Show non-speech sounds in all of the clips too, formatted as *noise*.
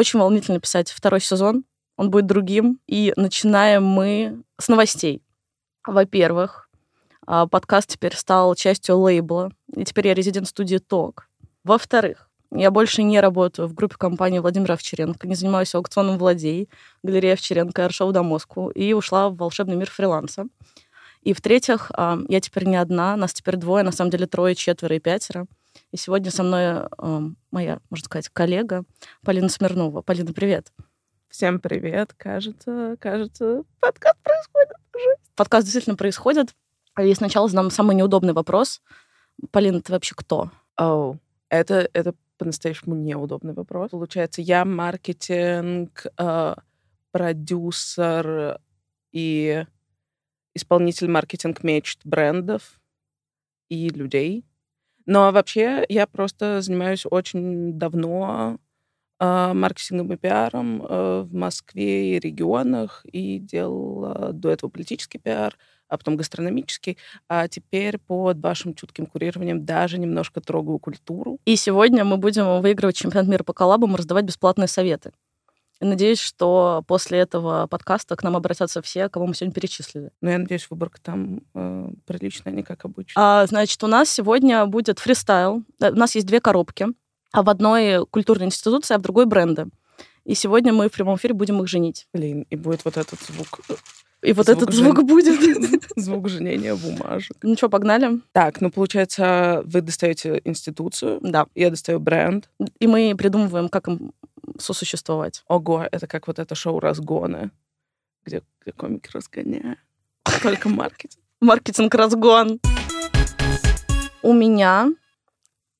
Очень волнительно писать второй сезон. Он будет другим. И начинаем мы с новостей. Во-первых, а, подкаст теперь стал частью лейбла, и теперь я резидент студии ТОК. Во-вторых, я больше не работаю в группе компании Владимира Овчаренко, не занимаюсь аукционом владей, галерея Овчаренко, Аршоу до Москву, и ушла в волшебный мир фриланса. И в-третьих, а, я теперь не одна, нас теперь двое, на самом деле трое, четверо и пятеро. И сегодня со мной моя, можно сказать, коллега Полина Смирнова. Полина, привет. Всем привет. Кажется, кажется, подкаст происходит. Подкаст действительно происходит. И сначала задам самый неудобный вопрос. Полина, ты вообще кто? Оу, oh, это, это по-настоящему неудобный вопрос. Получается, я маркетинг, э, продюсер и исполнитель маркетинг мечт брендов и людей. Но вообще я просто занимаюсь очень давно э, маркетингом и пиаром э, в Москве и регионах, и делала до этого политический пиар, а потом гастрономический, а теперь под вашим чутким курированием даже немножко трогаю культуру. И сегодня мы будем выигрывать чемпионат мира по коллабам и раздавать бесплатные советы. Надеюсь, что после этого подкаста к нам обратятся все, кого мы сегодня перечислили. Ну, я надеюсь, выборка там э, приличная, не как обычно. А, значит, у нас сегодня будет фристайл. Э, у нас есть две коробки. А в одной культурной институции, а в другой бренды. И сегодня мы в прямом эфире будем их женить. Блин, и будет вот этот звук и вот звук этот звук жен... будет. *laughs* Звук женения бумажек. Ну что, погнали? Так, ну получается, вы достаете институцию. Да. Я достаю бренд. И мы придумываем, как им сосуществовать. Ого, это как вот это шоу «Разгоны», где, где комики разгоняют. Только маркетинг. Маркетинг-разгон. У меня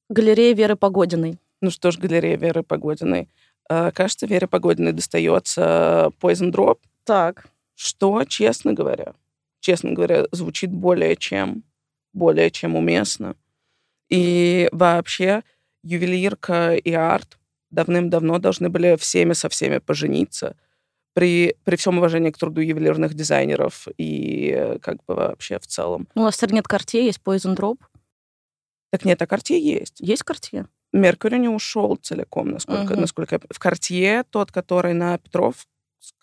галерея Веры Погодиной. Ну что ж, галерея Веры Погодиной. Э, кажется, Вере Погодиной достается Poison Drop. Так что, честно говоря, честно говоря, звучит более чем, более чем уместно. И вообще ювелирка и арт давным-давно должны были всеми со всеми пожениться при, при всем уважении к труду ювелирных дизайнеров и как бы вообще в целом. Ну, у нас нет Cartier, есть Poison Drop. Так нет, а Cartier есть. Есть Cartier? Меркурий не ушел целиком, насколько, угу. насколько... В Cartier тот, который на Петров,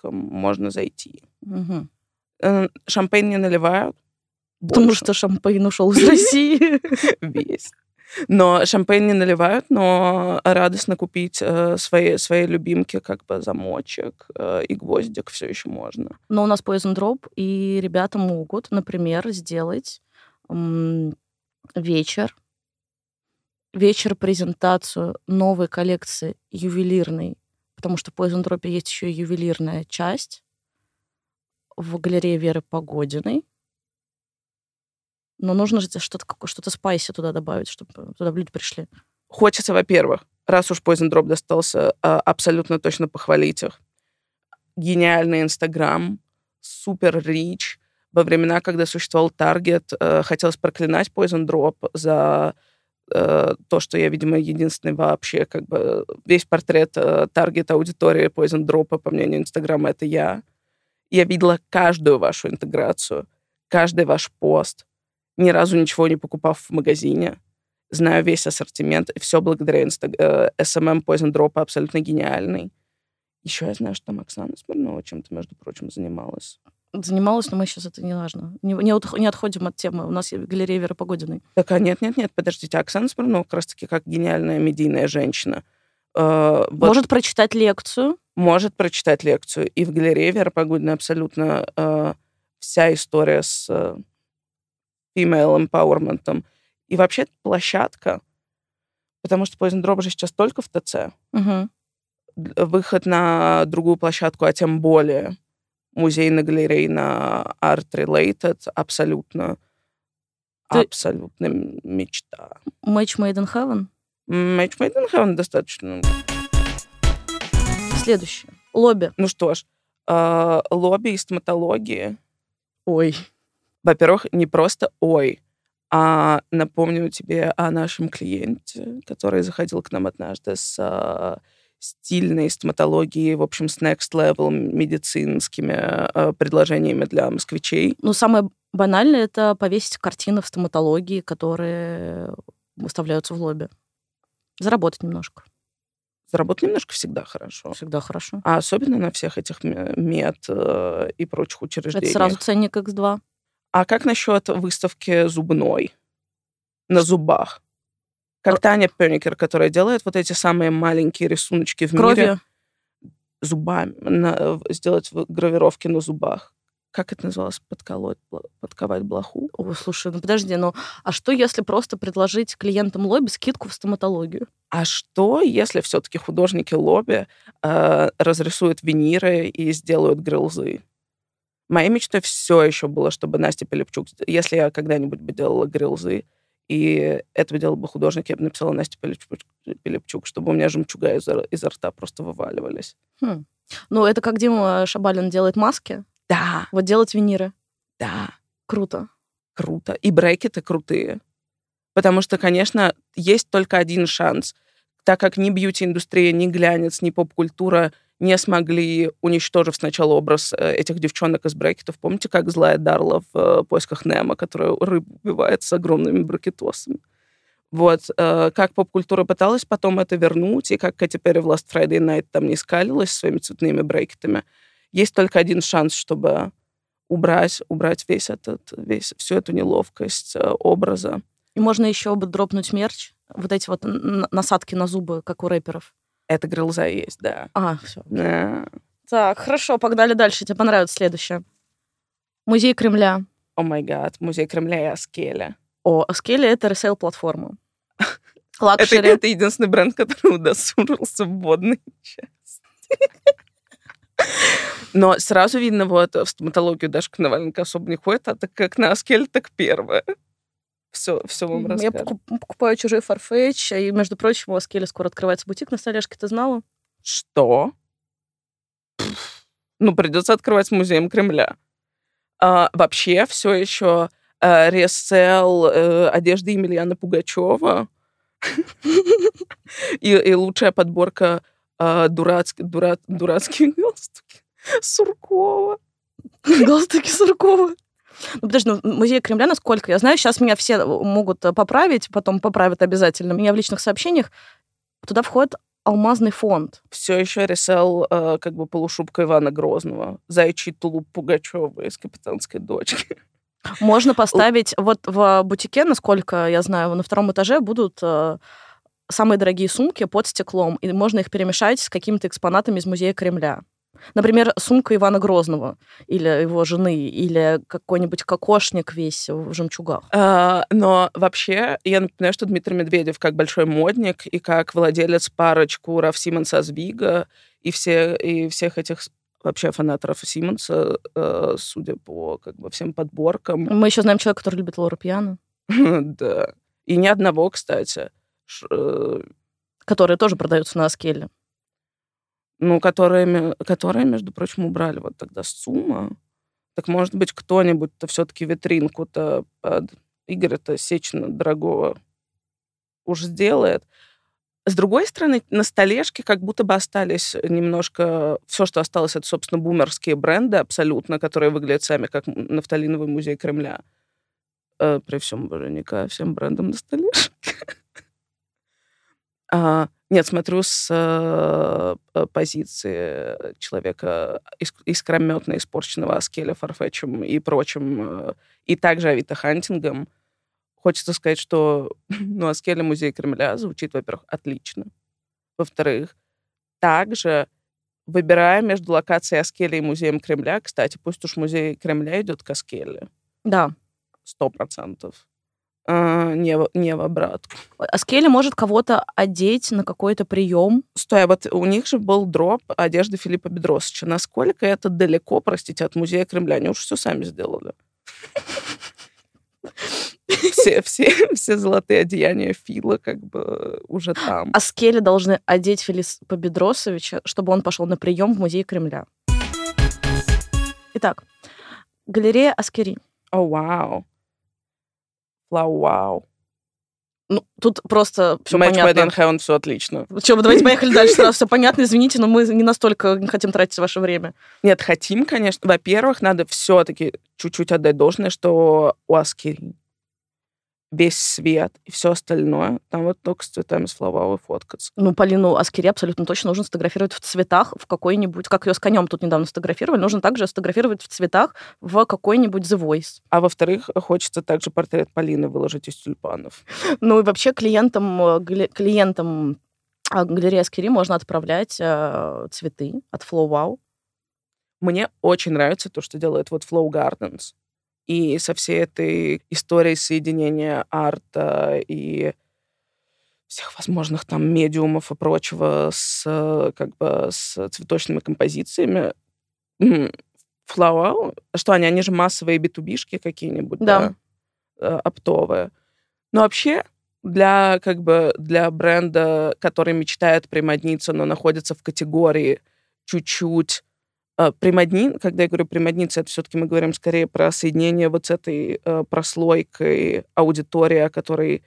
можно зайти. Угу. Шампейн не наливают. Потому больше. что шампейн ушел из *laughs* России. Весь. Но шампейн не наливают, но радостно купить э, свои, свои любимки, как бы замочек э, и гвоздик все еще можно. Но у нас Poison Drop, и ребята могут, например, сделать м- вечер, вечер-презентацию новой коллекции ювелирной потому что в Poison Drop есть еще и ювелирная часть в галерее Веры Погодиной. Но нужно же что-то что спайси туда добавить, чтобы туда люди пришли. Хочется, во-первых, раз уж Poison Drop достался, а, абсолютно точно похвалить их. Гениальный Инстаграм, супер рич. Во времена, когда существовал Таргет, э, хотелось проклинать Poison Drop за Э, то, что я, видимо, единственный вообще, как бы, весь портрет э, таргет аудитории Poison Drop, по мнению Инстаграма, это я. Я видела каждую вашу интеграцию, каждый ваш пост, ни разу ничего не покупав в магазине, знаю весь ассортимент, и все благодаря инста... э, SMM Poison Drop абсолютно гениальный. Еще я знаю, что там Оксана Смирнова чем-то, между прочим, занималась занималась, но мы сейчас это не важно. Не, не, не отходим от темы. У нас галерея Веры Погодиной. Так, а нет, нет, нет, подождите. Оксана Смирнова как раз-таки как гениальная медийная женщина. Э, вот, может прочитать лекцию. Может прочитать лекцию. И в галерее Вера Погодина абсолютно э, вся история с э, female empowerment. И вообще площадка, потому что Poison Drop же сейчас только в ТЦ. Угу. Выход на другую площадку, а тем более музейно-галерейно арт-related абсолютно Ты... абсолютно мечта. Match Made in Heaven? Match Made in Heaven достаточно. Следующее. Лобби. Ну что ж, э, лобби и стоматологии. Ой. Во-первых, не просто ой, а напомню тебе о нашем клиенте, который заходил к нам однажды с э, стильной стоматологии, в общем, с next level медицинскими э, предложениями для москвичей. Ну, самое банальное — это повесить картины в стоматологии, которые выставляются в лобби. Заработать немножко. Заработать немножко всегда хорошо. Всегда хорошо. А особенно на всех этих мед э, и прочих Это учреждениях. сразу ценник X2. А как насчет выставки зубной на зубах? Как Таня Пёникер, которая делает вот эти самые маленькие рисуночки в мире Кровью. зубами, на- сделать гравировки на зубах. Как это называлось? Подколоть, подковать блоху? Ой, слушай, ну подожди, ну а что, если просто предложить клиентам лобби скидку в стоматологию? А что, если все-таки художники лобби э, разрисуют виниры и сделают грилзы? Моей мечтой все еще было, чтобы Настя Пилипчук, если я когда-нибудь бы делала грилзы, и это делал бы художник, я бы написала Настя Пилипчук, Пилипчук, чтобы у меня жемчуга изо, изо рта просто вываливались. Хм. Ну, это как Дима Шабалин делает маски, Да, вот делать виниры. да, Круто. круто. И брекеты крутые. Потому что, конечно, есть только один шанс. Так как ни бьюти-индустрия, ни глянец, ни поп-культура не смогли, уничтожив сначала образ э, этих девчонок из брекетов. Помните, как злая Дарла в э, «Поисках Немо», которая рыбу убивает с огромными брекетосами? Вот, э, как поп-культура пыталась потом это вернуть, и как Кэти Перри в Last Friday Night там не скалилась своими цветными брекетами, есть только один шанс, чтобы убрать, убрать весь этот, весь, всю эту неловкость образа. И можно еще бы дропнуть мерч, вот эти вот насадки на зубы, как у рэперов. Это грилза есть, да. А, все. Да. Так, хорошо, погнали дальше. Тебе понравится следующее. Музей Кремля. Oh my God, музей Кремля и Oskelly. О, Oskelly — это ресейл-платформа. *laughs* Это, Luxury. это единственный бренд, который удосужился в водной части. Но сразу видно, вот в стоматологию даже Коноваленко особо не ходит, а так как на Oskelly, так первое. Все, все вам Я расскажу. покуп- покупаю чужой фарфетч, и, между прочим, у Аскели скоро открывается бутик на Столешке, ты знала? Что? Пф, Ну, придется открывать музеем Кремля. А, вообще, все еще э, ресел э, одежды Емельяна Пугачева и, и лучшая подборка э, дурацк- дура- дурацкие галстуки Суркова. Галстуки Суркова. Ну, подожди, ну, музей Кремля, насколько я знаю, сейчас меня все могут э, поправить, потом поправят обязательно. Меня в личных сообщениях туда входит алмазный фонд. Все еще ресел э, как бы полушубка Ивана Грозного. Зайчий тулуп Пугачева из «Капитанской дочки». Можно поставить вот в бутике, насколько я знаю, на втором этаже будут э, самые дорогие сумки под стеклом, и можно их перемешать с какими-то экспонатами из музея Кремля. Например, сумка Ивана Грозного или его жены, или какой-нибудь кокошник весь в жемчугах. А, но вообще, я напоминаю, что Дмитрий Медведев как большой модник и как владелец парочку Раф Симонса Звига и, все, и всех этих вообще фанаторов Симонса, э, судя по как бы всем подборкам. Мы еще знаем человека, который любит Лору Пьяно, *laughs* да. И ни одного, кстати. Э, который тоже продается на Аскеле. Ну, которые, которые, между прочим, убрали вот тогда с ЦУМа. Так, может быть, кто-нибудь-то все-таки витринку-то под Игоря-то Сечина дорогого уж сделает. С другой стороны, на столешке как будто бы остались немножко... Все, что осталось, это, собственно, бумерские бренды абсолютно, которые выглядят сами как нафталиновый музей Кремля. Э, при всем уважении всем брендам на столешке. *laughs* А, нет, смотрю с э, э, позиции человека иск- искрометно испорченного Аскеля, Фарфетчем и прочим, э, и также Авито Хантингом. Хочется сказать, что *laughs* ну, Аскеля музей Кремля звучит, во-первых, отлично. Во-вторых, также выбирая между локацией Аскеля и музеем Кремля, кстати, пусть уж музей Кремля идет к Аскеле, Да. сто процентов. А, не, в- не в обратку. Аскели может кого-то одеть на какой-то прием. Стой, а вот у них же был дроп одежды Филиппа Бедросовича. Насколько это далеко, простите, от музея Кремля? Они уж все сами сделали. Все, все, все золотые одеяния Фила как бы уже там. Аскели должны одеть Филиппа Бедросовича, чтобы он пошел на прием в музей Кремля. Итак, галерея Аскери. О, вау. Вау, вау. Ну, тут просто все Матч понятно. Made in все отлично. Че, давайте поехали дальше. *laughs* Сразу все понятно, извините, но мы не настолько не хотим тратить ваше время. Нет, хотим, конечно. Во-первых, надо все-таки чуть-чуть отдать должное, что у Аскери весь свет и все остальное, там вот только с цветами с Flowwow фоткаться. Ну, Полину Аскери абсолютно точно нужно сфотографировать в цветах в какой-нибудь, как ее с конем тут недавно сфотографировали, нужно также сфотографировать в цветах в какой-нибудь The Voice. А во-вторых, хочется также портрет Полины выложить из тюльпанов. *laughs* Ну и вообще клиентам, клиентам а, галереи Аскери можно отправлять э, цветы от Flow Wow. Мне очень нравится то, что делает вот Flow Gardens. И со всей этой историей соединения арта и всех возможных там медиумов и прочего с как бы с цветочными композициями. Flower, что они? Они же массовые битубишки какие-нибудь, да, да э, оптовые. Но вообще для как бы для бренда, который мечтает примодниться, но находится в категории чуть-чуть э, примодни, когда я говорю примодниться, это все-таки мы говорим скорее про соединение вот с этой э, прослойкой аудитории, о которой,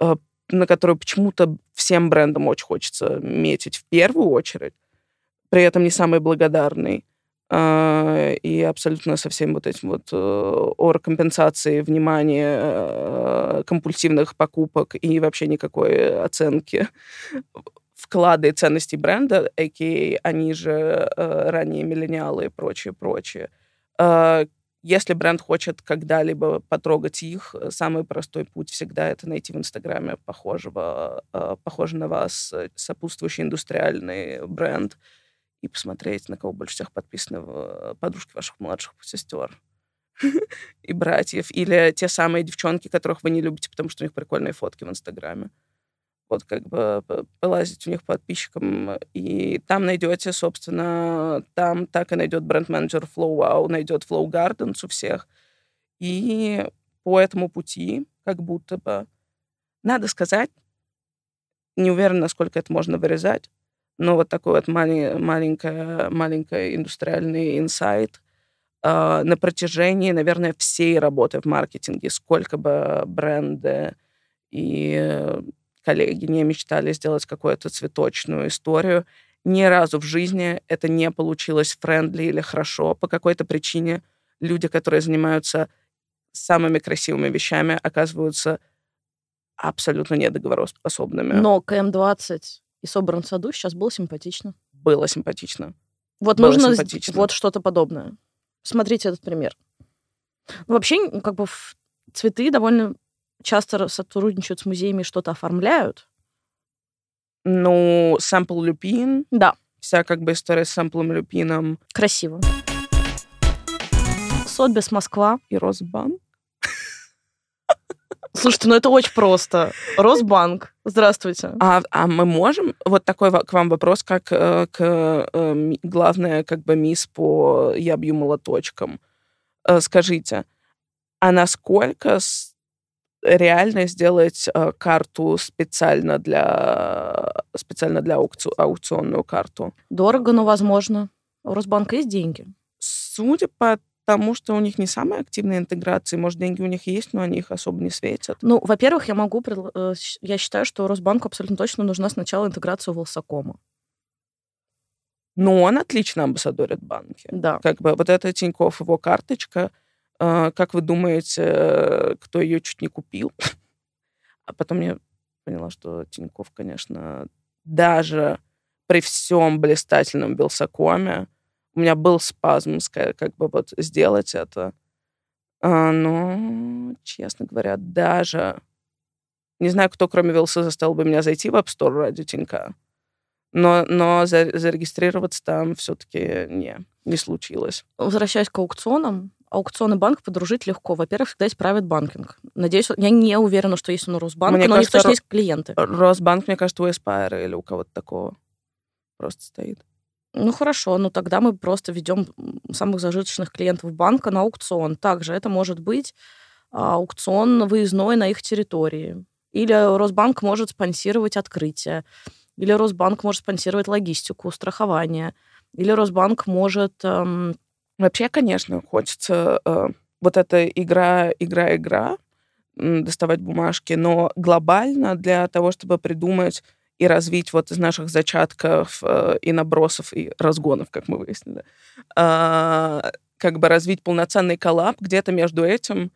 э, на которую почему-то всем брендам очень хочется метить в первую очередь, при этом не самый благодарный. А, и абсолютно со всем вот этим вот э, оргкомпенсацией внимания, э, компульсивных покупок и вообще никакой оценки вклады и ценностей бренда, а.к.а. они же э, ранние миллениалы и прочее, прочее. А, если бренд хочет когда-либо потрогать их, самый простой путь всегда это найти в Инстаграме похожего, похожий на вас сопутствующий индустриальный бренд, и посмотреть, на кого больше всех подписаны э, подружки ваших младших сестер *laughs* и братьев. Или те самые девчонки, которых вы не любите, потому что у них прикольные фотки в Инстаграме. Вот как бы полазить у них подписчикам. И там найдете, собственно, там так и найдет бренд-менеджер Flow Wow, найдет Flow Gardens у всех. И по этому пути, как будто бы, надо сказать, не уверена, насколько это можно вырезать, но вот такой вот маленький, маленький индустриальный инсайт э, на протяжении, наверное, всей работы в маркетинге, сколько бы бренды и коллеги не мечтали сделать какую-то цветочную историю, ни разу в жизни это не получилось friendly или хорошо. По какой-то причине люди, которые занимаются самыми красивыми вещами, оказываются абсолютно недоговороспособными. Но КМ-20 и собран в саду сейчас было симпатично. Было симпатично. Вот было нужно симпатично. вот что-то подобное. Смотрите этот пример. Ну, вообще, как бы цветы довольно часто сотрудничают с музеями, что-то оформляют. Ну, сампл люпин. Да. Вся как бы история с самплом люпином. Красиво. Сотбис Москва. И Росбанк. Слушайте, ну это очень просто. Росбанк. Здравствуйте. А, а мы можем... Вот такой к вам вопрос, как э, к э, главная как бы мисс по «Я бью молоточком». Э, скажите, а насколько реально сделать карту специально для специально для аукци... аукционную карту? Дорого, но возможно. У Росбанка есть деньги. Судя по потому что у них не самые активные интеграции. Может, деньги у них есть, но они их особо не светят. Ну, во-первых, я могу... Э, я считаю, что Росбанку абсолютно точно нужна сначала интеграция Волсакома. Ну, он отлично амбассадорит банки. Да. Как бы вот эта Тинькофф, его карточка, э, как вы думаете, кто ее чуть не купил? а потом я поняла, что Тинькофф, конечно, даже при всем блистательном Белсакоме, у меня был спазм, как бы вот сделать это. А, но, честно говоря, даже... Не знаю, кто, кроме Вилса, заставил бы меня зайти в App Store ради Тинька. Но, но зарегистрироваться там все-таки не, не случилось. Возвращаясь к аукционам, аукционы банк подружить легко. Во-первых, всегда есть private банкинг. Надеюсь, я не уверена, что есть он у Росбанка, мне но кажется, у них точно есть клиенты. Росбанк, мне кажется, у Aspire или у кого-то такого просто стоит. Ну хорошо, ну тогда мы просто ведем самых зажиточных клиентов банка на аукцион. Также это может быть аукцион выездной на их территории. Или Росбанк может спонсировать открытие. Или Росбанк может спонсировать логистику, страхование. Или Росбанк может... Эм... Вообще, конечно, хочется э, вот эта игра, игра, игра, доставать бумажки, но глобально для того, чтобы придумать и развить вот из наших зачатков э, и набросов, и разгонов, как мы выяснили, э, как бы развить полноценный коллаб где-то между этим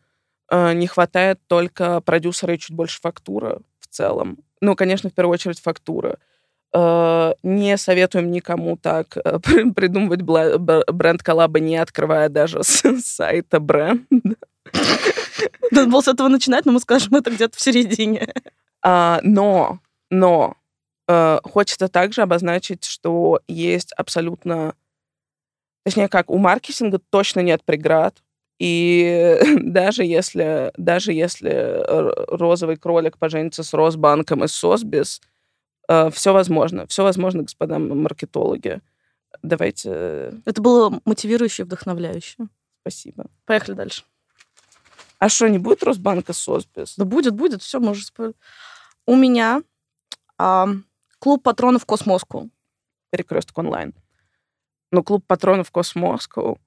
Э, не хватает только продюсера и чуть больше фактура в целом. Ну, конечно, в первую очередь фактура. Э, не советуем никому так э, придумывать бренд коллаба, не открывая даже с сайта бренда. Надо было с этого начинать, но мы скажем это где-то в середине. А, но, но э, хочется также обозначить, что есть абсолютно... Точнее, как у маркетинга точно нет преград. И *laughs* даже если, даже если розовый кролик поженится с Росбанком и Сосбис, все возможно. Все возможно, господа маркетологи. Давайте... Это было мотивирующе и вдохновляюще. Спасибо. Поехали дальше. А что, не будет Росбанка Сосбис? Да будет, будет, все, спорить. У меня а, клуб патронов Cosmoscow. Перекресток онлайн. Но клуб патронов Cosmoscow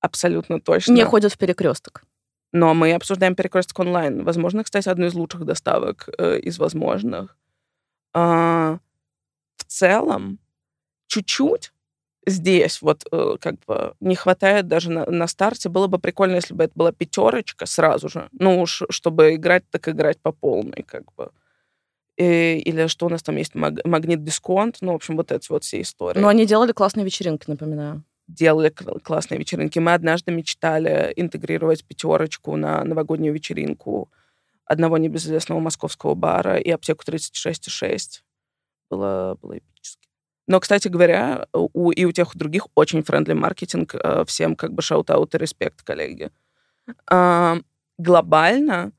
абсолютно точно. Не ходят в перекресток. Но мы обсуждаем перекресток онлайн. Возможно, кстати, одну из лучших доставок э, из возможных. А, в целом, чуть-чуть здесь вот э, как бы не хватает даже на, на старте. Было бы прикольно, если бы это была пятерочка сразу же. Ну уж, чтобы играть, так играть по полной, как бы. И, э, или что у нас там есть, маг, магнит-дисконт. Ну, в общем, вот эти вот все истории. Но они делали классные вечеринки, напоминаю. Делали классные вечеринки. Мы однажды мечтали интегрировать пятерочку на новогоднюю вечеринку одного небезызвестного московского бара и аптеку 36,6. Было, было эпически. Но, кстати говоря, у, и у тех, и у других очень friendly маркетинг. Э, всем как бы shout-out и респект, коллеги. А, глобально,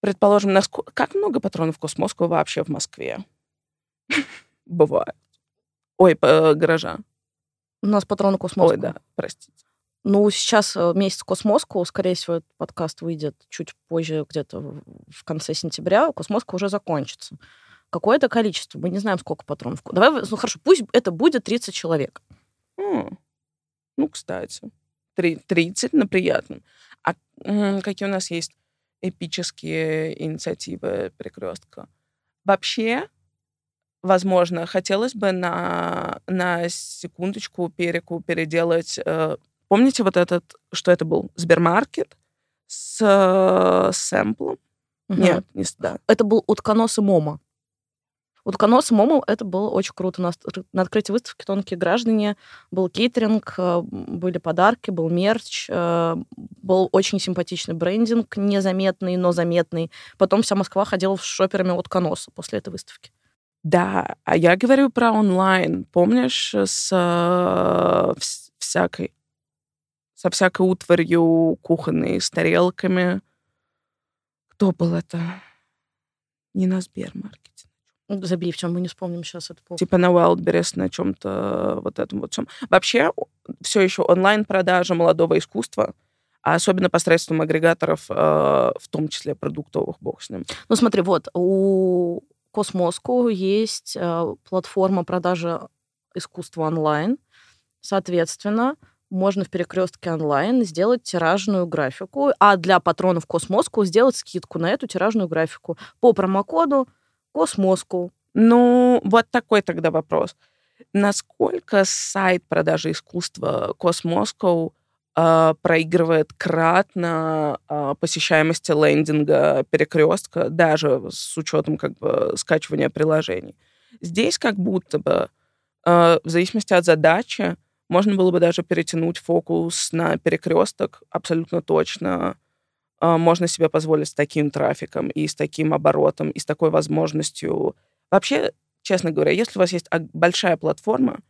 предположим, насколько, как много патронов Cosmoscow вообще в Москве? *laughs* Бывает. Ой, э, гаража. У нас патроны Cosmoscow. Ой, да, простите. Ну, сейчас э, месяц Cosmoscow, скорее всего, этот подкаст выйдет чуть позже, где-то в конце сентября. Космоска уже закончится какое-то количество. Мы не знаем, сколько патронов. Давай, ну хорошо, пусть это будет 30 человек. Mm. Ну, кстати, 30 на приятном. А какие у нас есть эпические инициативы перекрестка? Вообще, возможно, хотелось бы на, на секундочку переку переделать... Э, помните вот этот, что это был? Сбермаркет с э, сэмплом? Угу. Нет, не да. Это был утконос и мома. Утконос Мому это было очень круто. У нас на открытии выставки «Тонкие граждане» был кейтеринг, э, были подарки, был мерч, э, был очень симпатичный брендинг, незаметный, но заметный. Потом вся Москва ходила в шоперами утконоса после этой выставки. Да, а я говорю про онлайн. Помнишь, с э, всякой со всякой утварью кухонной, с тарелками. Кто был это? Не на Сбермаркете. Забей, в чем мы не вспомним сейчас это. Типа на Wildberries, на чем-то вот этом вот чем. Вообще, все еще онлайн-продажа молодого искусства, а особенно посредством агрегаторов, э, в том числе продуктовых, бог с ним. Ну смотри, вот, у Космоску есть э, платформа продажи искусства онлайн. Соответственно, можно в перекрестке онлайн сделать тиражную графику, а для патронов Cosmoscow сделать скидку на эту тиражную графику по промокоду Cosmoscow. Ну, вот такой тогда вопрос. Насколько сайт продажи искусства Cosmoscow э, проигрывает кратно э, посещаемости лендинга перекрестка, даже с учетом как бы скачивания приложений? Здесь как будто бы э, в зависимости от задачи можно было бы даже перетянуть фокус на перекресток абсолютно точно а, можно себе позволить с таким трафиком и с таким оборотом, и с такой возможностью. Вообще, честно говоря, если у вас есть большая платформа,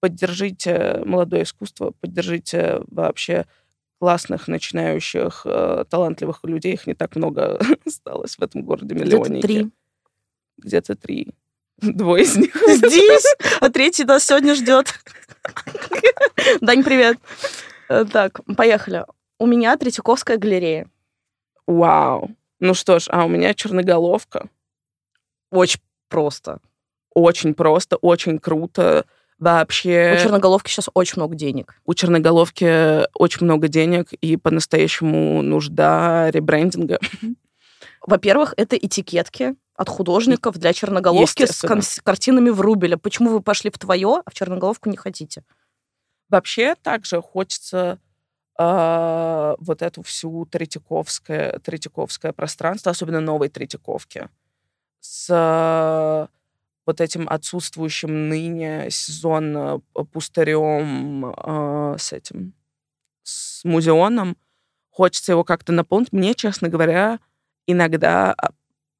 поддержите молодое искусство, поддержите вообще классных, начинающих, э, талантливых людей. Их не так много *laughs* осталось в этом городе миллионники. Где-то три. Где-то три. Двое из них. Здесь, а третий нас сегодня ждет. Дань, привет. Э, так, поехали. У меня Третьяковская галерея. Вау. Ну что ж, а у меня черноголовка. Очень просто. Очень просто, очень круто. Вообще... У черноголовки сейчас очень много денег. У черноголовки очень много денег и по-настоящему нужда ребрендинга. Во-первых, это этикетки от художников для черноголовки с, картинами в рубеля. Почему вы пошли в твое, а в черноголовку не хотите? Вообще также хочется э, вот эту всю Третьяковское, Третьяковское пространство, особенно новой Третьяковки, с э, вот этим отсутствующим ныне сезон пустырем э, с этим, с музеоном. Хочется его как-то наполнить. Мне, честно говоря, иногда а,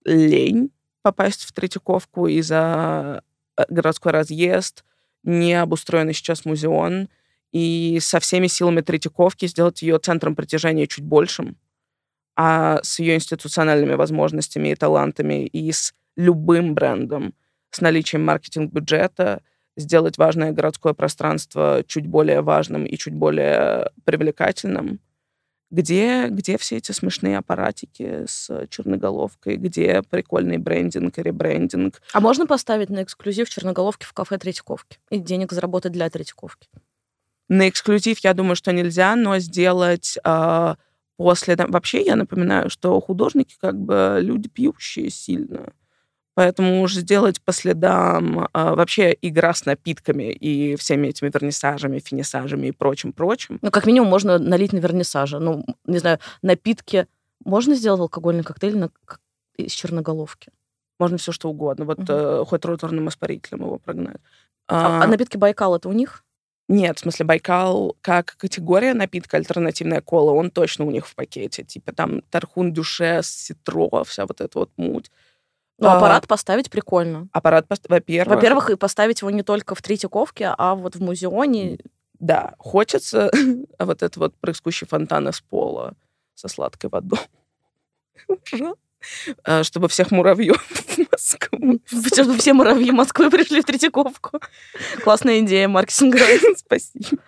лень попасть в Третьяковку из-за э, городской разъезд, не обустроенный сейчас музеон, и со всеми силами Третьяковки сделать ее центром притяжения чуть большим, а с ее институциональными возможностями и талантами, и с любым брендом, с наличием маркетинг-бюджета, сделать важное городское пространство чуть более важным и чуть более привлекательным — где, где все эти смешные аппаратики с черноголовкой, где прикольный брендинг и ребрендинг. А можно поставить на эксклюзив черноголовки в кафе Третьяковки и денег заработать для Третьяковки? На эксклюзив, я думаю, что нельзя, но сделать э, после... Вообще, я напоминаю, что художники как бы люди пьющие сильно. Поэтому уже сделать по следам а, вообще игра с напитками и всеми этими вернисажами, финисажами и прочим-прочим. Ну, как минимум, можно налить на вернисаже. Ну, не знаю, напитки. Можно сделать алкогольный коктейль на, из черноголовки? Можно все что угодно. Вот угу. э, хоть роторным испарителем его прогнать. А, а, а напитки Байкал это у них? Нет, в смысле, Байкал как категория напитка альтернативная кола, он точно у них в пакете. Типа там Тархун Дюше, Ситро, вся вот эта вот муть. Ну, а, аппарат поставить прикольно. Аппарат, во-первых... Во-первых, и поставить его не только в Третьяковке, а вот в музеоне. Да, хочется *laughs* вот это вот прыскущий фонтан из пола со сладкой водой. А, чтобы всех муравьев *laughs* в Москву. Чтобы все муравьи Москвы пришли в Третьяковку. Классная идея маркетинга. *laughs* Спасибо.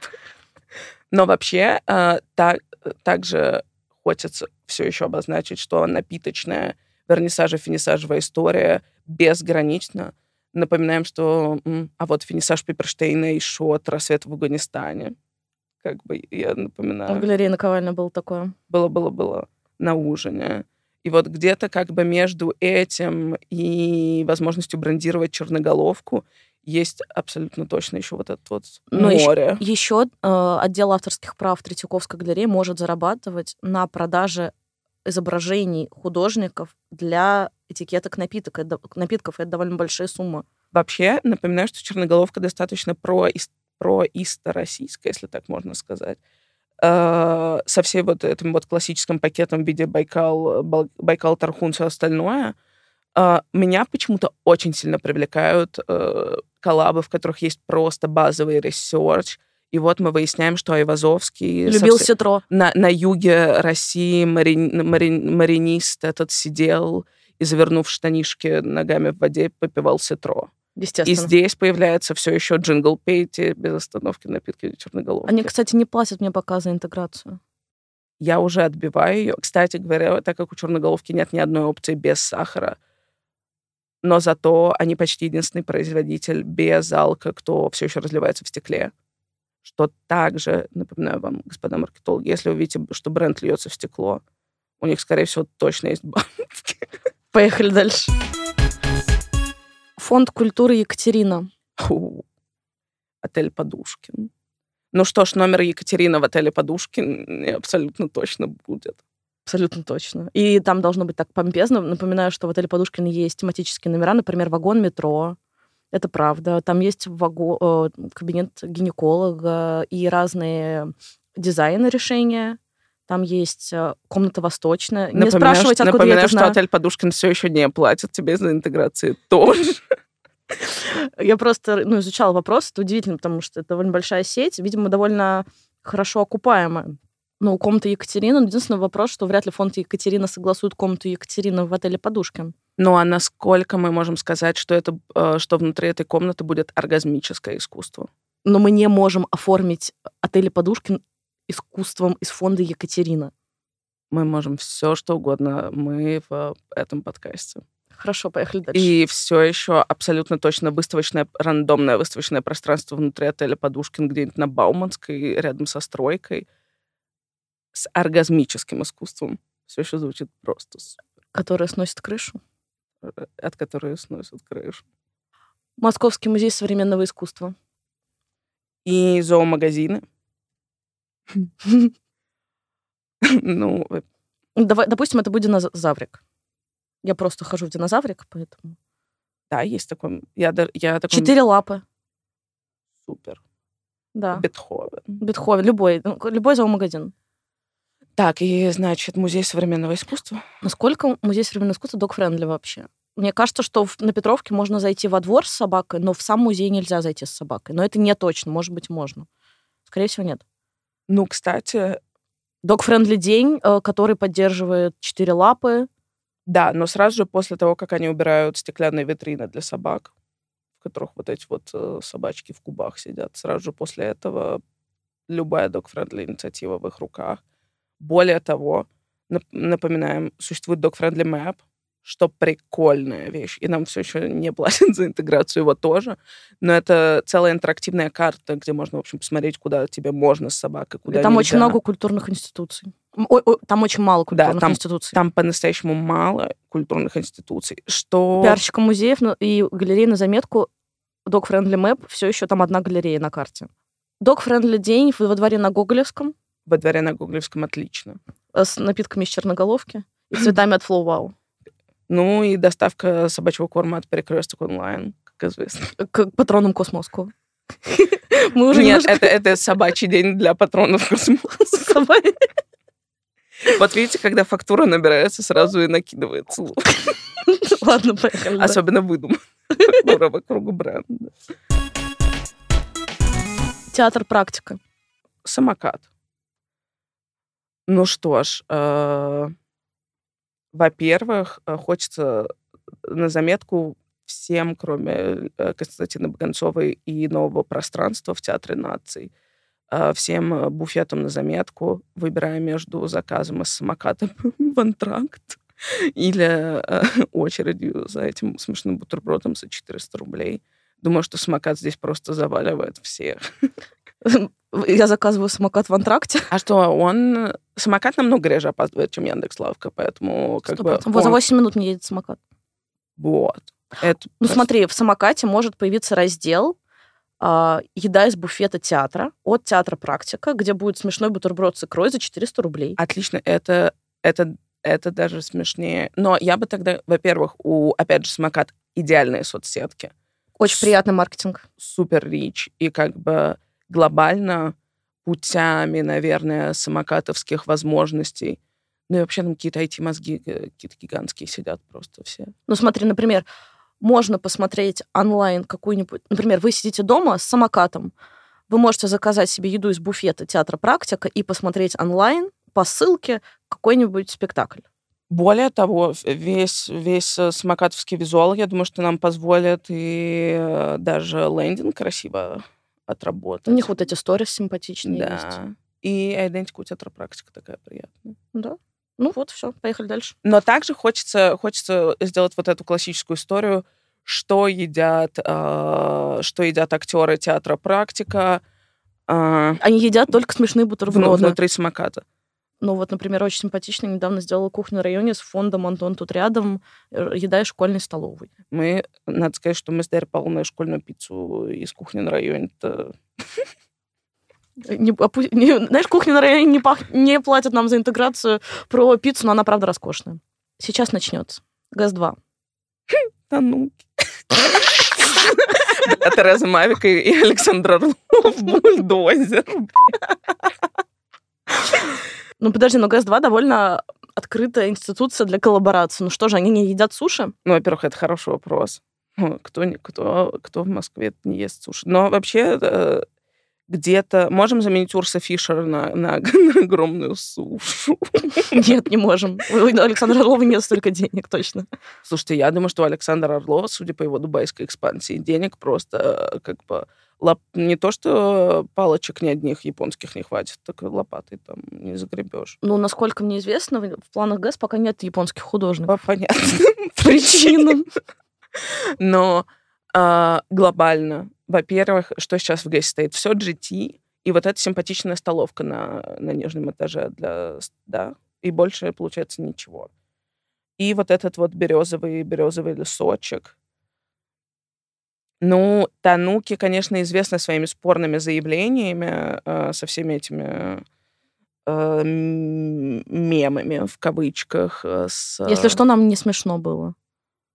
Но вообще, а, так, также хочется все еще обозначить, что напиточная вернисажа, финисажевая история безгранична. Напоминаем, что... А вот финисаж Пиперштейна и шот «Рассвет в Афганистане». Как бы я напоминаю. В галерее Наковальня было такое. Было-было-было на ужине. И вот где-то как бы между этим и возможностью брендировать черноголовку есть абсолютно точно еще вот это вот Но море. Еще, еще э, отдел авторских прав Третьяковской галереи может зарабатывать на продаже изображений художников для этикеток напиток, это, напитков. Это довольно большая сумма. Вообще, напоминаю, что черноголовка достаточно про, происто-российская, если так можно сказать. Э, со всей вот этим вот классическим пакетом в виде Байкал, Байкал Тархун, все остальное. Э, меня почему-то очень сильно привлекают э, коллабы, в которых есть просто базовый research, и вот мы выясняем, что Айвазовский... Любил совсем... ситро. На, на юге России марин, марин, маринист этот сидел и, завернув штанишки ногами в воде, попивал ситро. Естественно. И здесь появляется все еще джингл пейте без остановки напитки черноголовки. Они, кстати, не платят мне пока за интеграцию. Я уже отбиваю ее. Кстати говоря, так как у черноголовки нет ни одной опции без сахара, но зато они почти единственный производитель без алка, кто все еще разливается в стекле что также, напоминаю вам, господа маркетологи, если вы видите, что бренд льется в стекло, у них, скорее всего, точно есть банки. Поехали дальше. Фонд культуры Екатерина. Фу. Отель Подушкин. Ну что ж, номер Екатерина в отеле Подушкин абсолютно точно будет. Абсолютно точно. И там должно быть так помпезно. Напоминаю, что в отеле Подушкин есть тематические номера, например, вагон метро, это правда. Там есть ваго... Э, кабинет гинеколога и разные дизайны решения. Там есть э, комната восточная. Не спрашивать, откуда напоминаю, я это знаю. что отель Подушкин все еще не платит тебе за интеграции *laughs* тоже. Я просто ну, изучала вопрос. Это удивительно, потому что это довольно большая сеть. Видимо, довольно хорошо окупаемая. Но у комнаты Екатерина единственный вопрос, что вряд ли фонд Екатерина согласует комнату Екатерина в отеле Подушкин. Ну а насколько мы можем сказать, что, это, э, что внутри этой комнаты будет оргазмическое искусство? Но мы не можем оформить отель Подушкин искусством из фонда Екатерина. Мы можем все, что угодно. Мы в этом подкасте. Хорошо, поехали дальше. И все еще абсолютно точно выставочное, рандомное выставочное пространство внутри отеля Подушкин где-нибудь на Бауманской, рядом со стройкой — с оргазмическим искусством. Все еще звучит просто супер. Которая сносит крышу? Э, от которой сносит крышу. Московский музей современного искусства. И зоомагазины. Ну, э, Давай, допустим, это будет динозаврик. Я просто хожу в динозаврик, поэтому... да, есть такой... Я, я такой... Четыре лапы, Супер. да. Бетховен. Бетховен, любой, ну, любой зоомагазин. Так, и, значит, музей современного искусства. Насколько музей современного искусства dog-friendly вообще? Мне кажется, что на Петровке можно зайти во двор с собакой, но в сам музей нельзя зайти с собакой. Но это не точно, может быть, можно. Скорее всего, нет. Ну, кстати, Dog-friendly день, э, который поддерживает четыре лапы. да, но сразу же после того, как они убирают стеклянные витрины для собак, в которых вот эти вот э, собачки в кубах сидят, сразу же после этого любая док-френдли инициатива в их руках. Более того, нап- напоминаем, существует dog-friendly map, что прикольная вещь. И нам все еще не платят *laughs* за интеграцию его тоже. Но это целая интерактивная карта, где можно, в общем, посмотреть, куда тебе можно с собакой, куда И там очень нельзя. много культурных институций. Ой, ой, там очень мало культурных там- институций. Там по-настоящему мало культурных институций, что... Пиарщикам музеев на- и галерей на заметку Dog Friendly Map все еще там одна галерея на карте. Dog Friendly день во дворе на Гоголевском Во дворе на Гоголевском отлично. э, с напитками из черноголовки и цветами от Flowwow. Ну и доставка собачьего корма от перекресток онлайн, как известно. К патронам Cosmoscow. *laughs* Мы уже Нет, это, это собачий день для патронов Cosmoscow. Вот видите, когда фактура набирается, сразу и накидывается. Ладно, поехали. Особенно выдуманная фактура вокруг бренда. Театр практика. Самокат. Ну что ж, э, во-первых, э, хочется на заметку всем, кроме э, Константина Баганцовой и нового пространства в Театре наций, э, всем э, буфетам на заметку, выбирая между заказом из самоката *laughs* в антракт или э, *laughs* очередью за этим смешным бутербродом за 400 рублей. Думаю, что самокат здесь просто заваливает всех. *laughs* *laughs* Я заказываю самокат в антракте. А что, он... Самокат намного реже опаздывает, чем Яндекс.Лавка, поэтому как бы... 100%. Вот за он- 8 минут мне едет самокат. Вот. Это Ну просто- смотри, в самокате может появиться раздел а, «Еда из буфета театра» от театра «Практика», где будет смешной бутерброд с икрой за 400 рублей. Отлично, это, это, это даже смешнее. Но я бы тогда, во-первых, у, опять же, самокат идеальные соцсетки. Очень С- приятный маркетинг. Супер рич. И как бы глобально путями, наверное, самокатовских возможностей. Ну и вообще там какие-то IT-мозги э, какие-то гигантские сидят просто все. Ну смотри, например, можно посмотреть онлайн какую-нибудь... Например, вы сидите дома с самокатом, вы можете заказать себе еду из буфета театра «Практика» и посмотреть онлайн по ссылке какой-нибудь спектакль. Более того, весь, весь э, самокатовский визуал, я думаю, что нам позволит и э, даже лендинг красиво отработать. У них вот эти сторис симпатичные Да. есть. И идентика у театропрактика такая приятная. Да. Ну вот, все, поехали дальше. Но также хочется, хочется сделать вот эту классическую историю, что едят, э, что едят актеры театра практика э, Они едят только смешные бутерброды. внутри самоката. Ну вот, например, очень симпатично недавно сделала кухню на районе с фондом «Антон тут рядом», э, еда из школьной столовой. Мы, надо сказать, что мы с Дарьей Павловной школьную пиццу из кухни на районе Не, опу- не- знаешь, кухня на районе не, пах- не платят нам за интеграцию про пиццу, но она, правда, роскошная. Сейчас начнется. ГАЗ-2. Тануки. А Тереза Мавик и Александр Орлов бульдозер. Ну, подожди, но ГАЗ-2 довольно открытая институция для коллаборации. Ну что же, они не едят суши? Ну, во-первых, это хороший вопрос. Кто, кто, кто в Москве не ест суши? Но вообще э, где-то... Можем заменить Урса Фишера на, на, *laughs* на огромную сушу? Нет, не можем. У Александра Орлова нет столько денег, точно. Слушайте, я думаю, что у Александра Орлова, судя по его дубайской экспансии, денег просто э, как бы лоп- не то, что палочек ни одних японских не хватит, так и лопатой там не загребешь. Ну, насколько мне известно, в планах ГАЗ пока нет японских художников. По понятным Причинам. *laughs* Но а, глобально, во-первых, что сейчас в ГЭСе стоит? Все GT, и вот эта симпатичная столовка на, на нижнем этаже для... Да, и больше, получается, ничего. И вот этот вот березовый, березовый лесочек. Ну, Тануки, конечно, известны своими спорными заявлениями э, со всеми этими э, мемами, в кавычках. Э, с... Если что, нам не смешно было.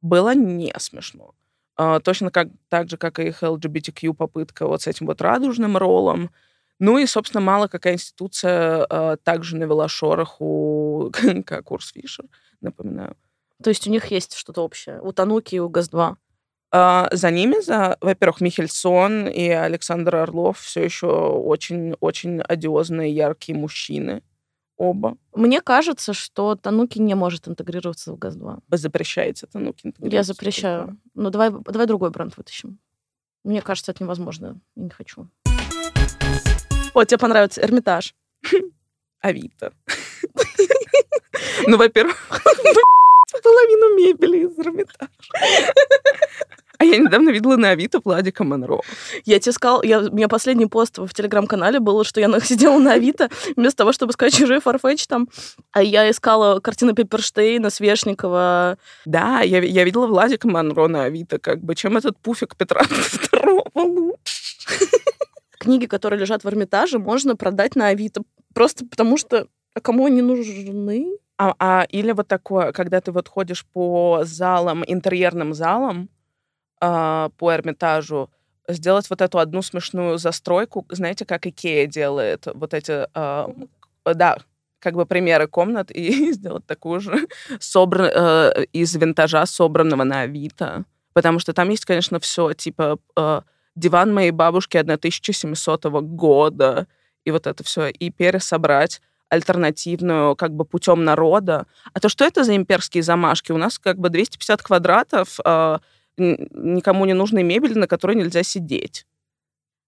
Было не смешно. А, точно как, так же, как и их LGBTQ попытка вот с этим вот радужным роллом. Ну и, собственно, мало какая институция а, также навела шороху, *laughs* как Урс Фишер, напоминаю. То есть у них есть что-то общее? У Тануки и у ГАЗ-2? А, за ними, за, во-первых, Михельсон и Александр Орлов все еще очень-очень одиозные, яркие мужчины оба. Мне кажется, что Тануки не может интегрироваться в ГАЗ-2. Вы запрещаете Тануки? Я запрещаю. Ну, давай, давай другой бренд вытащим. Мне кажется, это невозможно. Я не хочу. О, тебе понравится Эрмитаж. *laughs* Авито. Ну, во-первых, *laughs* половину мебели из Эрмитажа. А я недавно видела на Авито Владика Монро. Я тебе сказала, я, у меня последний пост в телеграм-канале был, что я *laughs* сидела на Авито, вместо того, чтобы сказать чужой фарфетч там, а я искала картины Пепперштейна, Свешникова. Да, я, я видела Владика Монро на Авито, как бы, чем этот пуфик Петра *laughs* II лучше. Книги, которые лежат в Эрмитаже, можно продать на Авито, просто потому что а кому они нужны? А, а, или вот такое, когда ты вот ходишь по залам, интерьерным залам, э, по Эрмитажу, сделать вот эту одну смешную застройку, знаете, как Икея делает, вот эти, э, да, как бы примеры комнат, и *laughs* сделать такую же собр... э, из винтажа, собранного на Авито. Потому что там есть, конечно, все, типа э, диван моей бабушки 1700 года, и вот это все, и пересобрать альтернативную как бы путем народа. А то что это за имперские замашки? У нас как бы 250 квадратов э, никому не нужной мебели, на которой нельзя сидеть.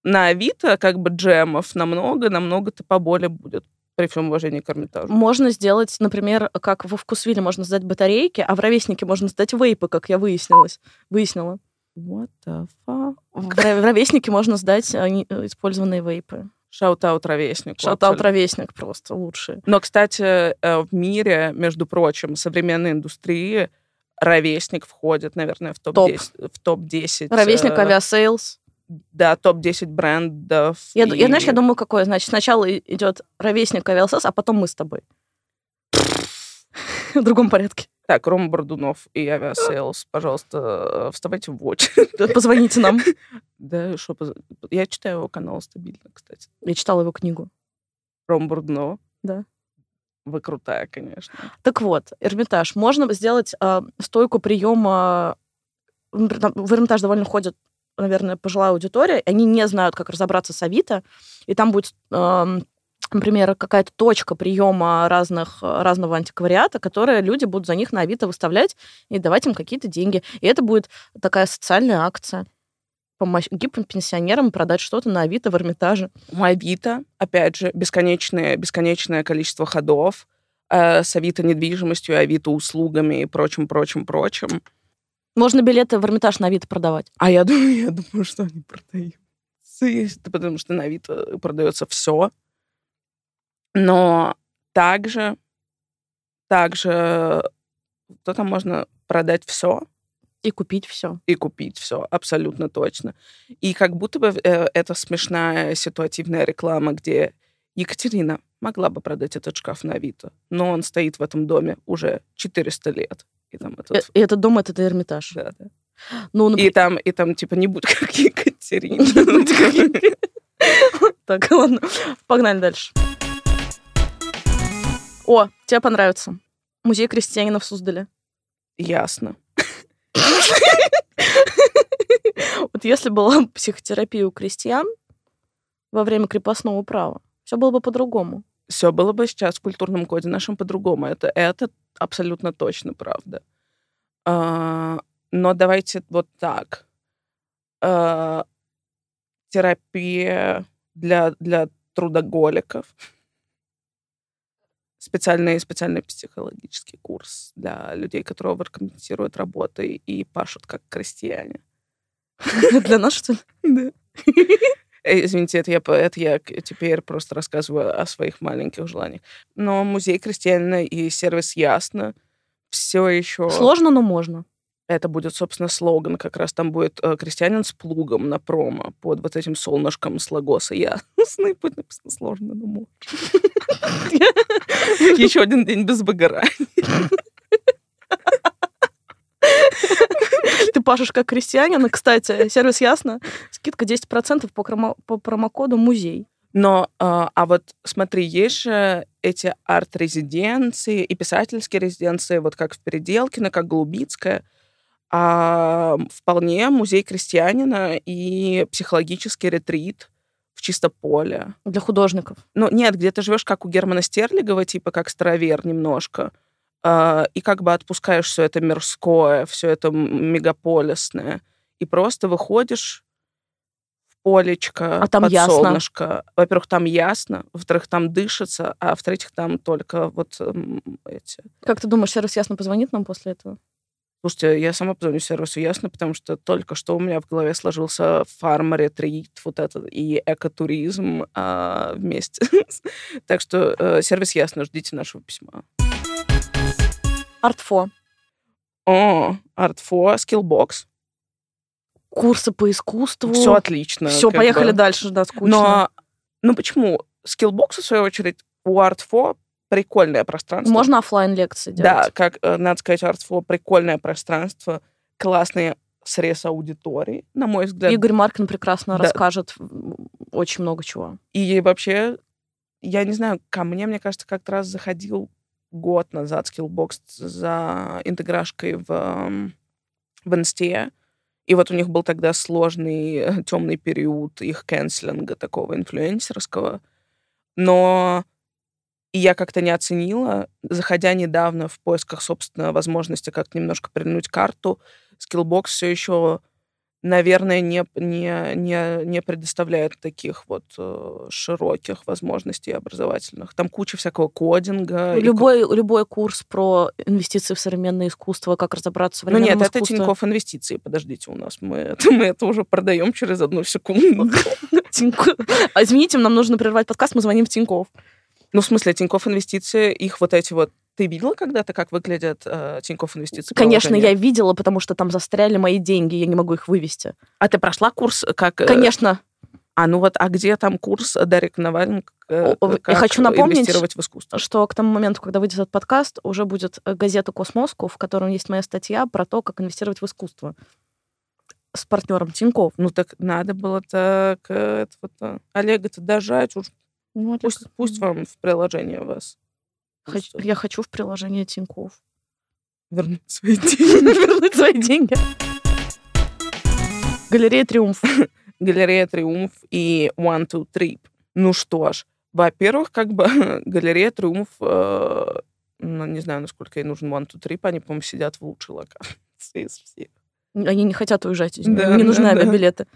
На Авито как бы джемов намного, намного-то поболее будет при всем уважении к Эрмитажу. Можно сделать, например, как во Вкусвилле можно сдать батарейки, а в Ровеснике можно сдать вейпы, как я выяснилась. Выяснила. What the fuck? В Ровеснике можно сдать а, использованные вейпы. Shout-out ровесник. Shout-out ровесник просто лучший. Но, кстати, э, в мире, между прочим, современной индустрии ровесник входит, наверное, в топ-10. Топ. В топ-10. Ровесник э, Aviasales. Да, топ-10 брендов. Я, и... я, знаешь, я думаю, какое? Значит, сначала идет ровесник Aviasales, а потом мы с тобой. *laughs* В другом порядке. Так, Рома Бордунов и Aviasales, пожалуйста, вставайте в очередь. Позвоните нам. *laughs* Да, что Я читаю его канал стабильно, кстати. Я читала его книгу. Рома Бордунова? Да. Вы крутая, конечно. Так вот, Эрмитаж. Можно сделать э, стойку приема... В Эрмитаж довольно ходят наверное, пожилая аудитория, они не знают, как разобраться с Авито, и там будет э, например, какая-то точка приема разных, разного антиквариата, которые люди будут за них на Авито выставлять и давать им какие-то деньги. И это будет такая социальная акция помочь гипопенсионерам продать что-то на Авито в Эрмитаже. У Авито, опять же, бесконечное, бесконечное количество ходов э, с Авито недвижимостью, Авито услугами и прочим, прочим, прочим. Можно билеты в Эрмитаж на Авито продавать. А я думаю, *laughs* я думаю, что они продают. Потому что на Авито продается все. Но также, также то там можно продать все. И купить все. И купить все, абсолютно точно. И как будто бы э, это смешная ситуативная реклама, где Екатерина могла бы продать этот шкаф на Авито, но он стоит в этом доме уже 400 лет. И, там этот... Э, и этот дом — это Эрмитаж. Да, да. Ну, например... и, там, и там, типа, не будь как Екатерина. *laughs* Так, ладно, погнали дальше. О, тебе понравится. Музей крестьянина в Суздале. Ясно. Вот если была психотерапия у крестьян во время крепостного права, все было бы по-другому. Все было бы сейчас в культурном коде нашем по-другому. Это, это абсолютно точно правда. А, но давайте вот так. А, терапия для, для трудоголиков специальный, специальный психологический курс для людей, которые оверкомпенсируют работы и пашут как крестьяне. *laughs* Для нас, что ли? Да. *laughs* Э, извините, это я, это я теперь просто рассказываю о своих маленьких желаниях. Но музей крестьянина и сервис Ясно все еще... Сложно, но можно. Это будет, собственно, слоган. Как раз там будет э, крестьянин с плугом на промо под вот этим солнышком с логоса. Я *laughs* сны будет написано сложно, но можно. *laughs* Еще один день без выгорания. Ты пашешь как крестьянин. Кстати, сервис Ясно. Скидка 10% по, промо- по промокоду «Музей». Но, а, а вот смотри, есть же эти арт-резиденции и писательские резиденции, вот как в Переделкино, как Голубицкая, а вполне музей крестьянина и психологический ретрит в чисто поле. Для художников. Ну, нет, где ты живешь как у Германа Стерлигова, типа как старовер немножко, а, и как бы отпускаешь все это мирское, все это мегаполисное, и просто выходишь в полечко, А там под ясно. солнышко. Во-первых, там ясно, во-вторых, там дышится, а в-третьих, там только вот м, эти... Как ты думаешь, сервис Ясно позвонит нам после этого? Слушайте, я сама позвоню сервису Ясно, потому что только что у меня в голове сложился фарм-ретрит, вот этот, и экотуризм а, вместе. так что э, сервис Ясно, ждите нашего письма. ART4. О, ART4, Skillbox. Курсы по искусству. Все отлично. Все, поехали бы. дальше, да, скучно. Но, ну почему? Skillbox, в свою очередь, у ART4 прикольное пространство. Можно оффлайн лекции Да, делать. как, э, надо сказать, ART4 прикольное пространство, классный срез аудитории, на мой взгляд. Игорь Маркин прекрасно Да. расскажет очень много чего. И вообще, я не знаю, ко мне, мне кажется, как-то раз заходил год назад Skillbox за интеграшкой в, эм, в инсте. И вот у них был тогда сложный темный период их кэнселинга такого инфлюенсерского. Но и я как-то не оценила, заходя недавно в поисках, собственно, возможности как немножко прильнуть карту, Skillbox все еще, наверное, не, не, не, не предоставляет таких вот э, широких возможностей образовательных. Там куча всякого кодинга. и ко- Любой, любой курс про инвестиции в современное искусство, как разобраться в Ну нет, современном это искусстве. Тинькофф инвестиции, подождите, у нас мы это, мы это уже продаем через одну секунду. *laughs* Извините, нам нужно прервать подкаст, мы звоним в Тинькофф. Ну, в смысле, Тинькофф инвестиции, их вот эти вот... Ты видела когда-то, как выглядят э, Тинькофф инвестиции? Конечно, я видела, потому что там застряли мои деньги, я не могу их вывести. А ты прошла курс как... э, Конечно. А ну вот, а где там курс Дарик Навальный? э, О, я как хочу напомнить, инвестировать в искусство? что к тому моменту, когда выйдет этот подкаст, уже будет э, газета «Cosmoscow», в котором есть моя статья про то, как инвестировать в искусство с партнером Тинькофф. Ну так надо было так э, этого-то, Олега-то дожать уж. Ну, Олег, Пусть, пусть вам в приложение вас хоч- я хочу в приложение Тинькофф. вернуть свои деньги. *laughs* Вернуть свои деньги. Галерея «Триумф». *laughs* Галерея Триумф и One Two Trip. Ну что ж, во-первых, как бы *laughs* галерея Триумф, э, ну, не знаю, насколько ей нужен One Two Trip, они, по-моему, сидят в лучшей локации из всех. Они не хотят уезжать из нее. Да, не нужны да, да. авиабилеты.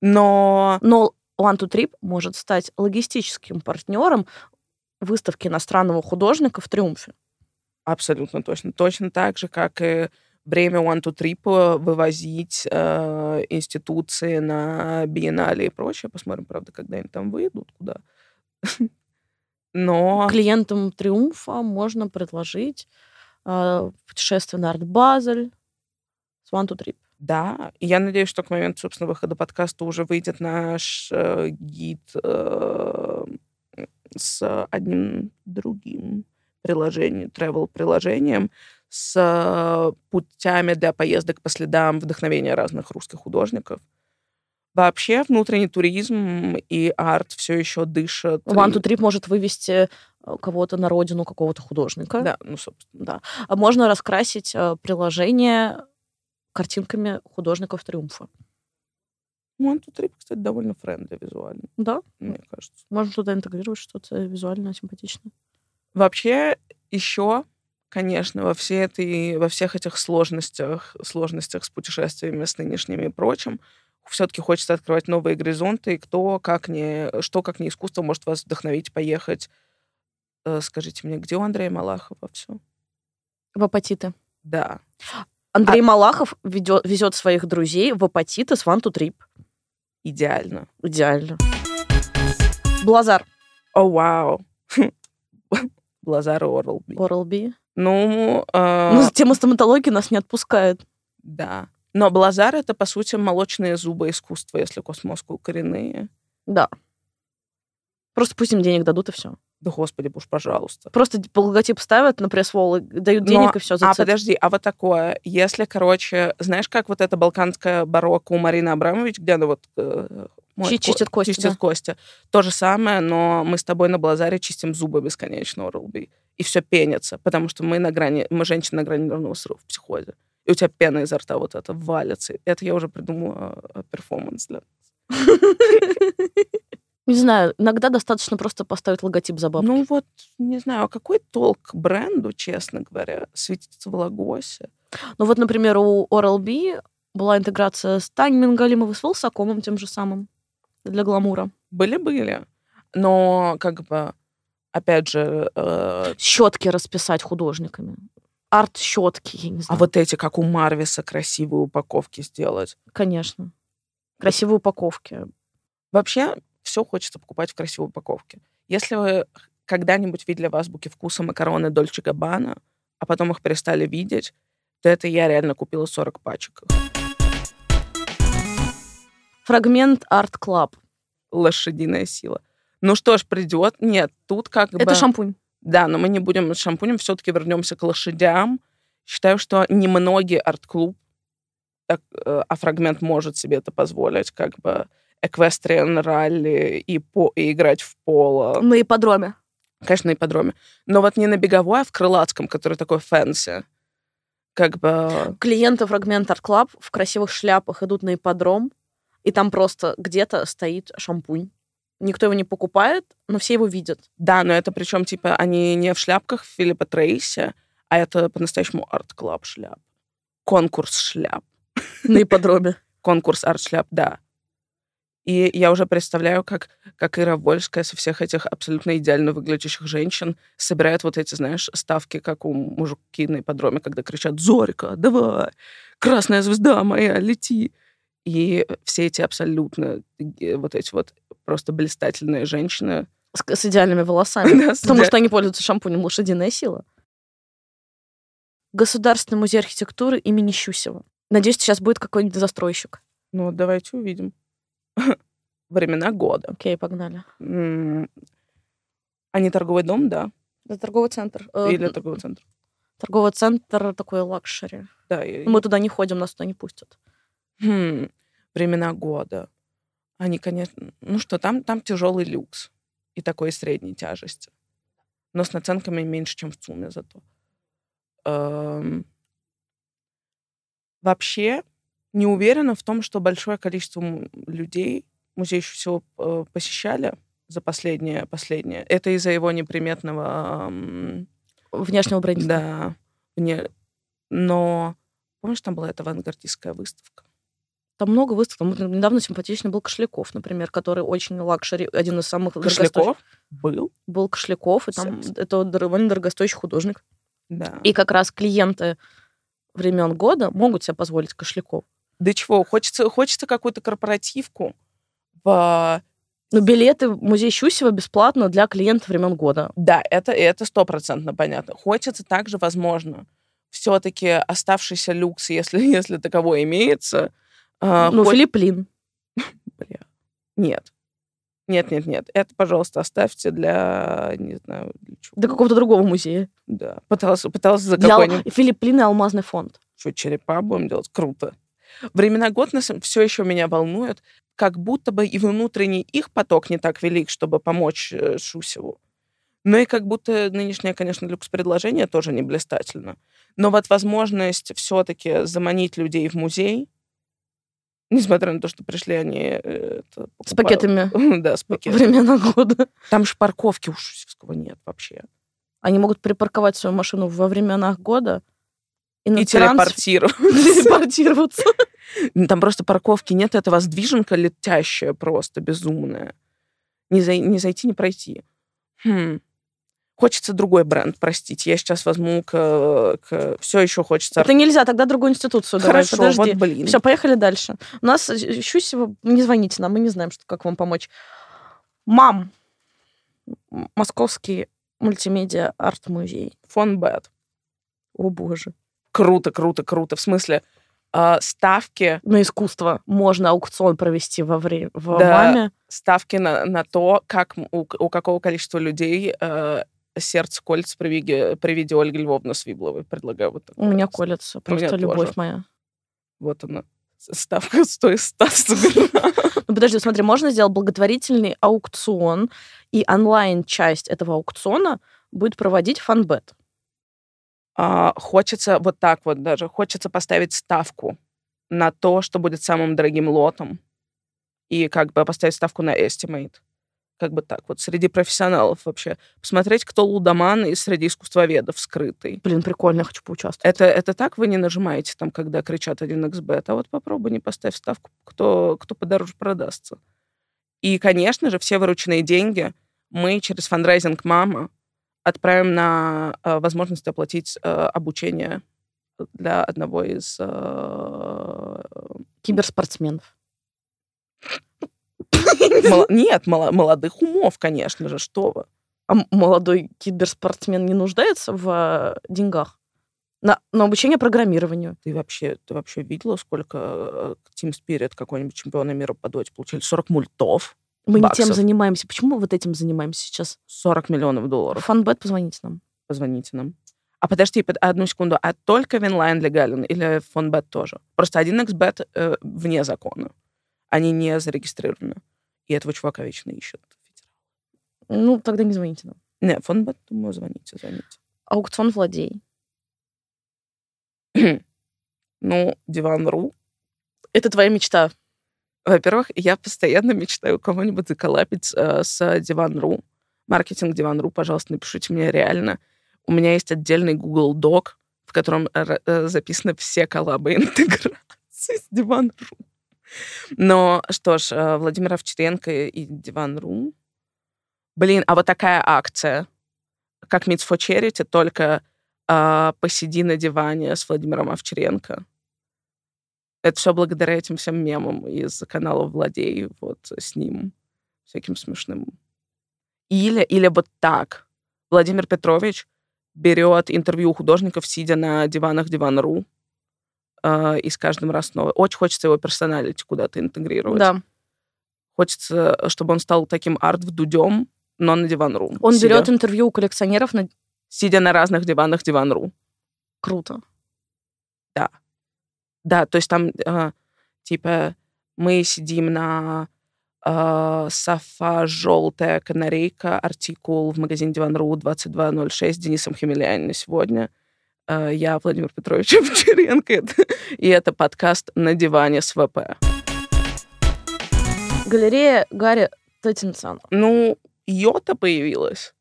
Но Но One to Trip может стать логистическим партнером выставки иностранного художника в Триумфе. абсолютно точно. Точно так же, как и время One Two Trip вывозить э, институции на биеннале и прочее. Посмотрим, правда, когда они там выйдут, куда. *laughs* Но Клиентам Триумфа можно предложить э, путешествие на Арт-Базель с One to Trip. Да, и я надеюсь, что к моменту, собственно, выхода подкаста уже выйдет наш э, гид э, с одним другим приложением, travel-приложением, с э, путями для поездок по следам вдохновения разных русских художников. Вообще внутренний туризм и арт все еще дышат. OneTwoTrip может вывести э, кого-то на родину какого-то художника. Да, ну, собственно. Да. А можно раскрасить э, приложение картинками художников Триумфа. Two Trip, кстати, довольно friendly визуально, Да, мне кажется. можно туда интегрировать что-то визуально симпатичное. Вообще, еще, конечно, во, всей этой, во всех этих сложностях, сложностях с путешествиями, с нынешними и прочим, все-таки хочется открывать новые горизонты, и кто, как не, что, как не искусство, может вас вдохновить поехать. Э, Скажите мне, где у Андрея Малахова все? В апатиты. Да. Андрей Малахов ведет, везет своих друзей в апатиты с One to Trip. Идеально. Идеально. Блазар. О, вау. *laughs* Лазар Орлби. Oral-B. Ну, э, Ну, тема стоматологии нас не отпускает. Да. Но Блазар — это, по сути, молочные зубы искусства, если космоску коренные. Да. Просто пусть им денег дадут, и все. Да господи, уж пожалуйста. Просто логотип ставят на пресс-вол, дают денег, Но- и все. А, подожди, а вот такое, если, короче, знаешь, как вот эта балканская барокко у Марины Абрамович, где она вот... э, Чи- чистит кости, Чистит да. кости. То же самое, но мы с тобой на Блазаре чистим зубы бесконечно, Орлби. И все пенится, потому что мы на грани, мы женщины на грани нервного срыва в психозе. И у тебя пена изо рта вот это валится. Это я уже придумала э, перформанс для... *laughs* Не знаю, иногда достаточно просто поставить логотип за бабки. Ну вот, не знаю, а какой толк бренду, честно говоря, светиться в Лагосе? Ну вот, например, у Oral-B была интеграция с Таней Мингалимовой, с Вилсакомом тем же самым для гламура. Были-были. Но, как бы, опять же, э, Щетки расписать художниками. Арт-щетки, я не а знаю. вот эти, как у Марвиса, красивые упаковки сделать. Конечно. Красивые упаковки. Вообще, все хочется покупать в красивой упаковке. Если вы когда-нибудь видели в азбуке вкуса макароны Дольче Габбана, а потом их перестали видеть, то это я реально купила 40 пачек. Fragment Art Club. Лошадиная сила. Ну что ж, придет. Нет, тут как бы... Это шампунь. Да, но мы не будем с шампунем, все-таки вернемся к лошадям. Считаю, что немногие арт-клуб, так, э, а фрагмент может себе это позволить, как бы equestrian rally и, по, и играть в поло. На ипподроме. Конечно, на ипподроме. Но вот не на беговой, а в крылатском, который такой fancy. Как бы... Клиенты Fragment Art Club в красивых шляпах идут на ипподром, и там просто где-то стоит шампунь. Никто его не покупает, но все его видят. Да, но это причем, типа, они не в шляпках Филиппа Трейси, а это по-настоящему art club шляп. Конкурс шляп. На ипподроме. конкурс арт-шляп, да. И я уже представляю, как, как Ира Вольская со всех этих абсолютно идеально выглядящих женщин собирает вот эти, знаешь, ставки, как у мужики на ипподроме, когда кричат «Зорька, давай! Красная звезда моя, лети!» И все эти абсолютно э, вот эти вот просто блистательные женщины. С, с идеальными волосами. *laughs* Да, Потому что они пользуются шампунем «Лошадиная сила». Государственный музей архитектуры имени Щусева. Надеюсь, сейчас будет какой-нибудь застройщик. Ну, давайте увидим. *laughs* Времена года. Окей, погнали. М, А не торговый дом, да? Это торговый центр. Э, Или торговый центр? Торговый центр такой luxury. Да, и- Мы туда не ходим, нас туда не пустят. Хм, времена года. Они, конечно... Ну что, там, там тяжелый люкс. И такой средней тяжести. Но с наценками меньше, чем в ЦУМе зато. Эм, Вообще, не уверена в том, что большое количество людей музей еще всего э, посещали за последнее, последнее. Это из-за его неприметного... эм, Внешнего брендинга. Да. Мне... Но помнишь, там была эта авангардистская выставка? Там много выставок. Там Недавно симпатичный был Кошляков, например, который очень luxury, один из самых. Кошляков был? Был Кошляков, и там Секс. это довольно дорогостоящий художник. Да. И как раз клиенты времен года могут себе позволить Кошляков. Да чего, хочется, хочется какую-то корпоративку в... Но билеты в музей Щусева бесплатно для клиентов времен года. Да, это это стопроцентно понятно. Хочется также, возможно, все-таки оставшийся люкс, *laughs* если, если таковой имеется. а, ну, хоть- Филипп Лин. *laughs* Бля. Нет. Нет, нет, нет. Это, пожалуйста, оставьте для, не знаю, для чего. До какого-то другого музея. Да. Пыталась, пыталась за Для какой-нибудь... Филипп Лин и Алмазный фонд. Что, черепа будем делать? Круто. Времена год все еще меня волнует, как будто бы и внутренний их поток не так велик, чтобы помочь э, Шусеву. Но и как будто нынешнее, конечно, люкс-предложение тоже не блистательно. Но вот возможность все-таки заманить людей в музей, несмотря на то, что пришли они... э, это, С покупа- пакетами *laughs* Да, с пакетами. времена года. Там же парковки у Шусевского нет вообще. Они могут припарковать свою машину во временах года и, И телепортироваться. *laughs* Там просто парковки нет, это воздвиженка летящая просто, безумная. Не, зай- не зайти, не пройти. Хм. Хочется другой бренд, простите. Я сейчас возьму к... Все еще хочется... Это нельзя, тогда другую институцию давай, Хорошо, подожди. вот блин. Все, поехали дальше. У нас э, Щусева, не звоните нам, мы не знаем, что, как вам помочь. МАМ. Московский мультимедиа арт-музей. Фон Бет. О, боже. Круто, круто, круто. В смысле, э, ставки, На искусство можно аукцион провести во время в Да. маме. ставки на, на то, как у, у какого количества людей э, сердце колется при виде, при виде Ольги Львовны Свибловой. Предлагаю вот У меня такое. колется. Просто меня любовь тоже. моя. Вот она. Ставка 100 *laughs* из 100 сыграла. Ну, подожди, смотри, можно сделать благотворительный аукцион, и онлайн-часть этого аукциона будет проводить фанбет. А, Хочется вот так вот даже. Хочется поставить ставку на то, что будет самым дорогим лотом. И как бы поставить ставку на estimate. Как бы так вот. Среди профессионалов вообще. Посмотреть, кто лудоман и среди искусствоведов скрытый. Блин, прикольно, я хочу поучаствовать. Это, это так вы не нажимаете там, когда кричат 1xbet, а вот попробуй не поставь ставку, кто, кто подороже продастся. И, конечно же, все вырученные деньги мы через фандрайзинг «Мама» отправим на э, возможность оплатить э, обучение для одного из... э, Киберспортсменов. нет, молодых умов, конечно же, что вы. А молодой киберспортсмен не нуждается в деньгах? На, на обучение программированию. Ты вообще, ты вообще видела, сколько Team Spirit, какой-нибудь чемпиона мира по доте, получили? 40 мультов, Мы не тем Баксов. занимаемся. Почему мы вот этим занимаемся сейчас? 40 миллионов долларов. Фонбет, позвоните нам. позвоните нам. А подожди, под- одну секунду. А только Winline легален или фонбет тоже? Просто 1xbet э, вне закона. Они не зарегистрированы. И этого чувака вечно ищут. Ну, тогда не звоните нам. Не, фонбет, думаю, звоните, звоните. Аукцион Vladey. *clears throat* Ну, Диван.ру. Это твоя мечта. Во-первых, я постоянно мечтаю кого-нибудь заколапить э, с Диван.ру. Маркетинг Диван.ру, пожалуйста, напишите мне реально. У меня есть отдельный Google Doc, в котором э, записаны все коллабы интеграции с Диван.ру. Но что ж, э, Владимир Овчаренко и Диван.ру. Блин, а вот такая акция, как Meets for Charity, только э, посиди на диване с Владимиром Овчаренко. Это все благодаря этим всем мемам из канала Владей, вот с ним, всяким смешным. Или, или вот так. Владимир Петрович берет интервью у художников, сидя на диванах Диван.ру, э, и с каждым раз снова. Очень хочется его персоналити куда-то интегрировать. Да. Хочется, чтобы он стал таким арт-вдудем, но на Диван.ру. Он сидя, берет интервью у коллекционеров на... Сидя на разных диванах Диван.ру. Круто. Да, то есть там, э, типа, мы сидим на э, Софа «Желтая канарейка», артикул в магазине Диван.ру 2206 с Денисом Хемельяниным сегодня. Э, я Владимир Петрович *laughs* Овчаренко, и это подкаст «На диване с ВП». Галерея Гарри Теттинсона. Ну, Йота появилась.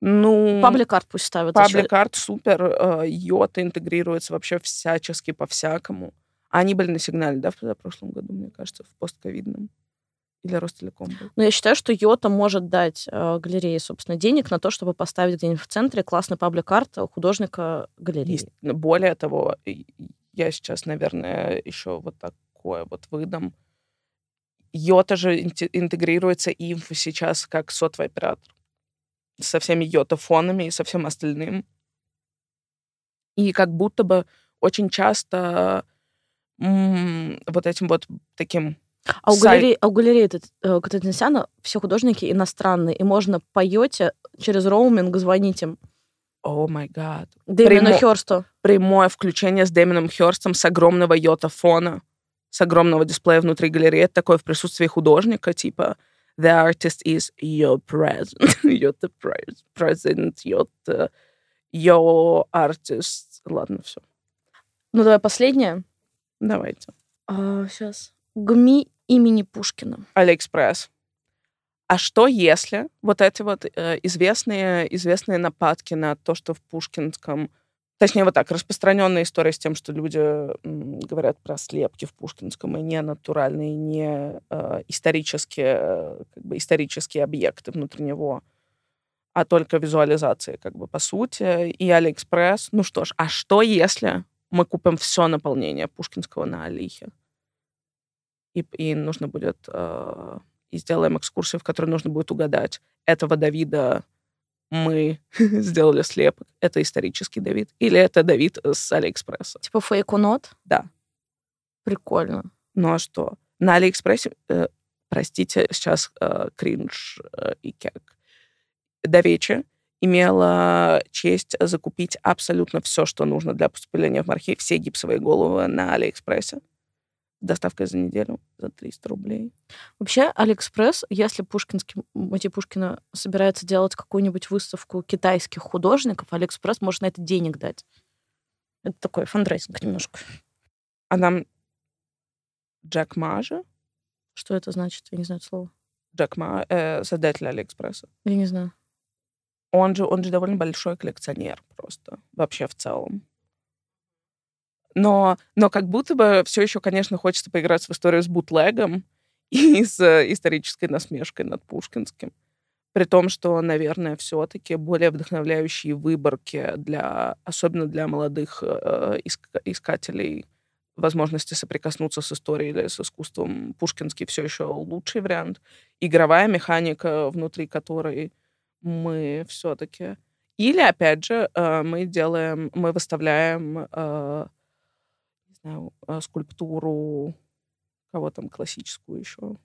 Ну, Public art пусть ставят. зачем- Паблик арт супер, э, Yota интегрируется вообще всячески по-всякому. Они были на сигнале, да, в прошлом году, мне кажется, в постковидном. Или Ростелеком был. Но я считаю, что Yota может дать э, галерее, собственно, денег на то, чтобы поставить где-нибудь в центре классный public art художника галереи. Есть. Более того, и- я сейчас, наверное, еще вот такое вот выдам. Yota же инте- интегрируется им сейчас как сотовый оператор. Со всеми йота-фонами и со всем остальным. И как будто бы очень часто м, вот этим вот таким А у Сайт. галереи, а у галереи э, Теттинсяна все художники иностранные, и можно по Йоте через роуминг звонить им. О май гад. Дэмину Хёрсту. Прямое включение с Дэмином Хёрстом с огромного йота-фона, с огромного дисплея внутри галереи. Это такое в присутствии художника, типа The artist is present. *laughs* You're the pres- president. You're the your artist. Ладно, все. Ну, давай последнее. Давайте. сейчас. ГМИ имени Пушкина. Алиэкспресс. А что если вот эти вот э, известные, известные нападки на то, что в Пушкинском... Точнее, вот так, распространенная история с тем, что люди говорят про слепки в Пушкинском, и не натуральные, не э, исторические, э, как бы исторические объекты внутри него, а только визуализации, как бы, по сути. И Алиэкспресс. Ну что ж, а что если мы купим все наполнение Пушкинского на Алихе? И, и нужно будет... э, и сделаем экскурсию, в которой нужно будет угадать, этого Давида мы *laughs* сделали слепок, это исторический Давид, или это Давид с AliExpress'а. Типа fake or not. Да. Прикольно. Ну а что? На AliExpress'е, э, простите, сейчас э, кринж э, и кек. До вечера имела честь закупить абсолютно все, что нужно для поступления в архив, все гипсовые головы на AliExpress'е. Доставкой за неделю за 300 рублей. Вообще, Алиэкспресс, если Пушкинский музей Пушкина собирается делать какую-нибудь выставку китайских художников, Алиэкспресс может на это денег дать. Это такой фандрайзинг немножко. А нам Джек Ма же, Что это значит? Я не знаю это слово. Джек Ма, э, создатель Алиэкспресса, Я не знаю. он же, он же довольно большой коллекционер просто, вообще в целом. Но, но как будто бы все еще, конечно, хочется поиграть в историю с бутлегом *laughs* и с э, исторической насмешкой над Пушкинским. При том, что, наверное, все-таки более вдохновляющие выборки для, особенно для молодых э, иск- искателей возможности соприкоснуться с историей или с искусством, Пушкинский все еще лучший вариант. Игровая механика, внутри которой мы все-таки... Или, опять же, э, мы делаем, мы выставляем э, знаю, э, скульптуру, кого там классическую еще,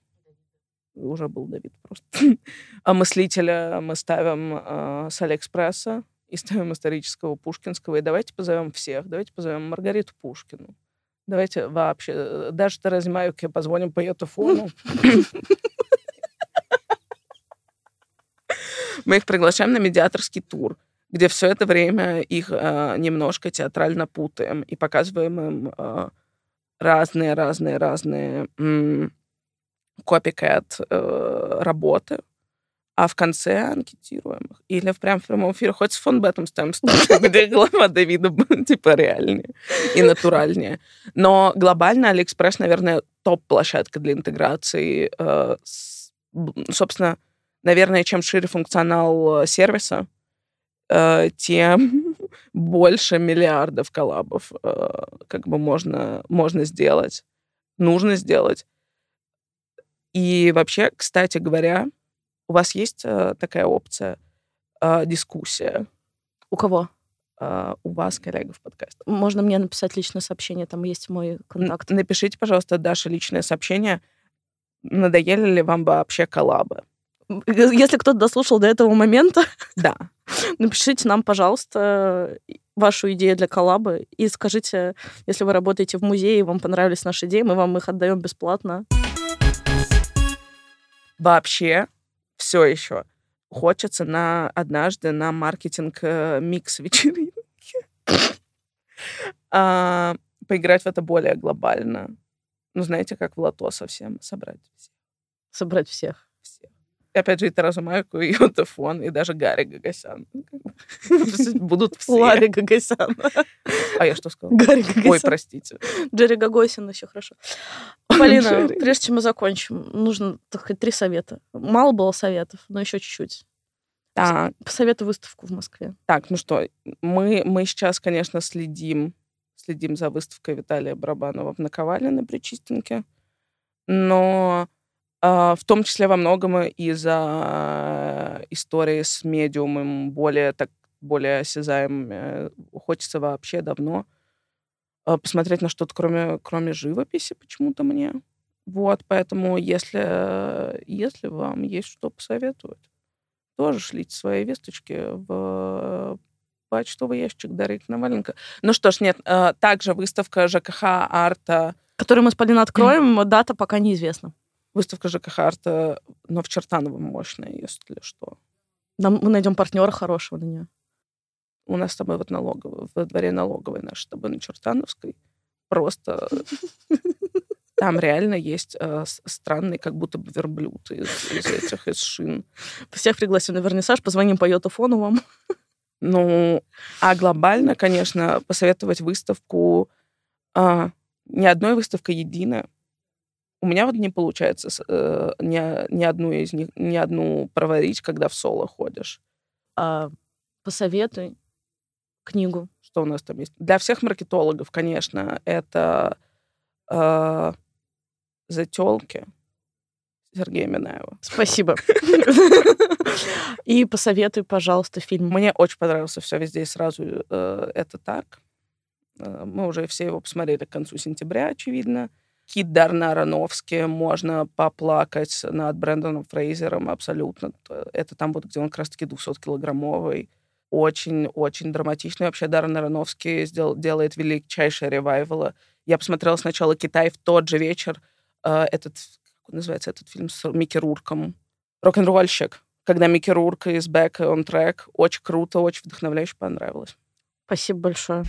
уже был Давид просто. *laughs* А мыслителя мы ставим э, с Алиэкспресса и ставим исторического Пушкинского. И давайте позовем всех. Давайте позовем Маргариту Пушкину. Давайте вообще, э, даже Терезе Маюке позвоним по ее телефону. *laughs* Мы их приглашаем на медиаторский тур, где все это время их э, немножко театрально путаем и показываем им э, разные, разные, разные копикэт э, работы, а в конце анкетируем их. Или в прям в прямом эфире хоть с фон Бетом ставим ставку, *laughs* где голова Давида типа реальнее и натуральнее. Но глобально Алиэкспресс, наверное, топ-площадка для интеграции. э, с- собственно, наверное, чем шире функционал э, сервиса, тем *laughs* больше миллиардов коллабов э, как бы можно, можно сделать, нужно сделать. И вообще, кстати говоря, у вас есть э, такая опция э, дискуссия У кого? э, у вас, коллега, в подкасте. Можно мне написать личное сообщение, там есть мой контакт. Напишите, пожалуйста, Даша, личное сообщение. Надоели ли вам вообще коллабы? Если кто-то дослушал до этого момента, Да. *laughs* напишите нам, пожалуйста, вашу идею для коллабы и скажите, если вы работаете в музее и вам понравились наши идеи, мы вам их отдаем бесплатно. Вообще, все еще хочется на однажды на маркетинг э, микс вечеринки *laughs* А, поиграть в это более глобально. Ну, знаете, как в лото совсем собрать всех. Собрать всех. всех. Опять же, и Таразу Майку, и *laughs* Йотафон, и даже Гарри Гагасян. Ну, Будут все. Ларри Гагасян. А я что сказала? Гарри Ой, Гагасян. простите. Джерри Гагосин еще хорошо. Полина, прежде чем мы закончим, нужно сказать, три совета. Мало было советов, но еще чуть-чуть. Так, Посоветуй выставку в Москве. так, ну что, мы, мы сейчас, конечно, следим, следим за выставкой Виталия Барабанова в Наковале на Причистенке, но в том числе во многом из-за истории с медиумом более так более осязаемыми. Хочется вообще давно а, посмотреть на что-то, кроме, кроме живописи почему-то мне. Вот, поэтому если, если вам есть что посоветовать, тоже шлите свои весточки в почтовый ящик Дарьи Наваленко. Ну что ж, нет, э, также выставка ЖКХ арта, Который мы с Полиной откроем, дата пока неизвестна. Выставка ЖКХ арта, но в Чертаново мощная, если что. Нам, мы найдем партнера хорошего на нее. У нас с тобой вот налоговый, во дворе налоговой наш с тобой на Чертановской. Просто *laughs* там реально есть э, странный, как будто бы верблюд из, из этих, из шин. Всех пригласим на вернисаж, позвоним по йотафону вам. Ну, а глобально, конечно, посоветовать выставку, а, ни одной выставка единая. У меня вот не получается э, ни, ни одну из них, ни одну проварить, когда в соло ходишь. А, посоветуй книгу. Что у нас там есть? Для всех маркетологов, конечно, это э, «Зателки» Сергея Минаева. Спасибо. *laughs* И посоветуй, пожалуйста, фильм. Мне очень понравился «Все везде и сразу» э, это так. Э, мы уже все его посмотрели к концу сентября, очевидно. Кит Дарна Аронофски, можно поплакать над Брэндоном Фрейзером абсолютно. Это там вот, где он как раз-таки 200-килограммовый. Очень-очень драматичный. Вообще Даррен Аронофский сделал, делает величайшее ревайвала. Я посмотрела сначала «Китай» в тот же вечер. Э, этот, как называется этот фильм с Микки Рурком? «Рок-н-ролльщик». Когда Микки Рурк из «Back on Track». Очень круто, очень вдохновляюще понравилось. Спасибо большое.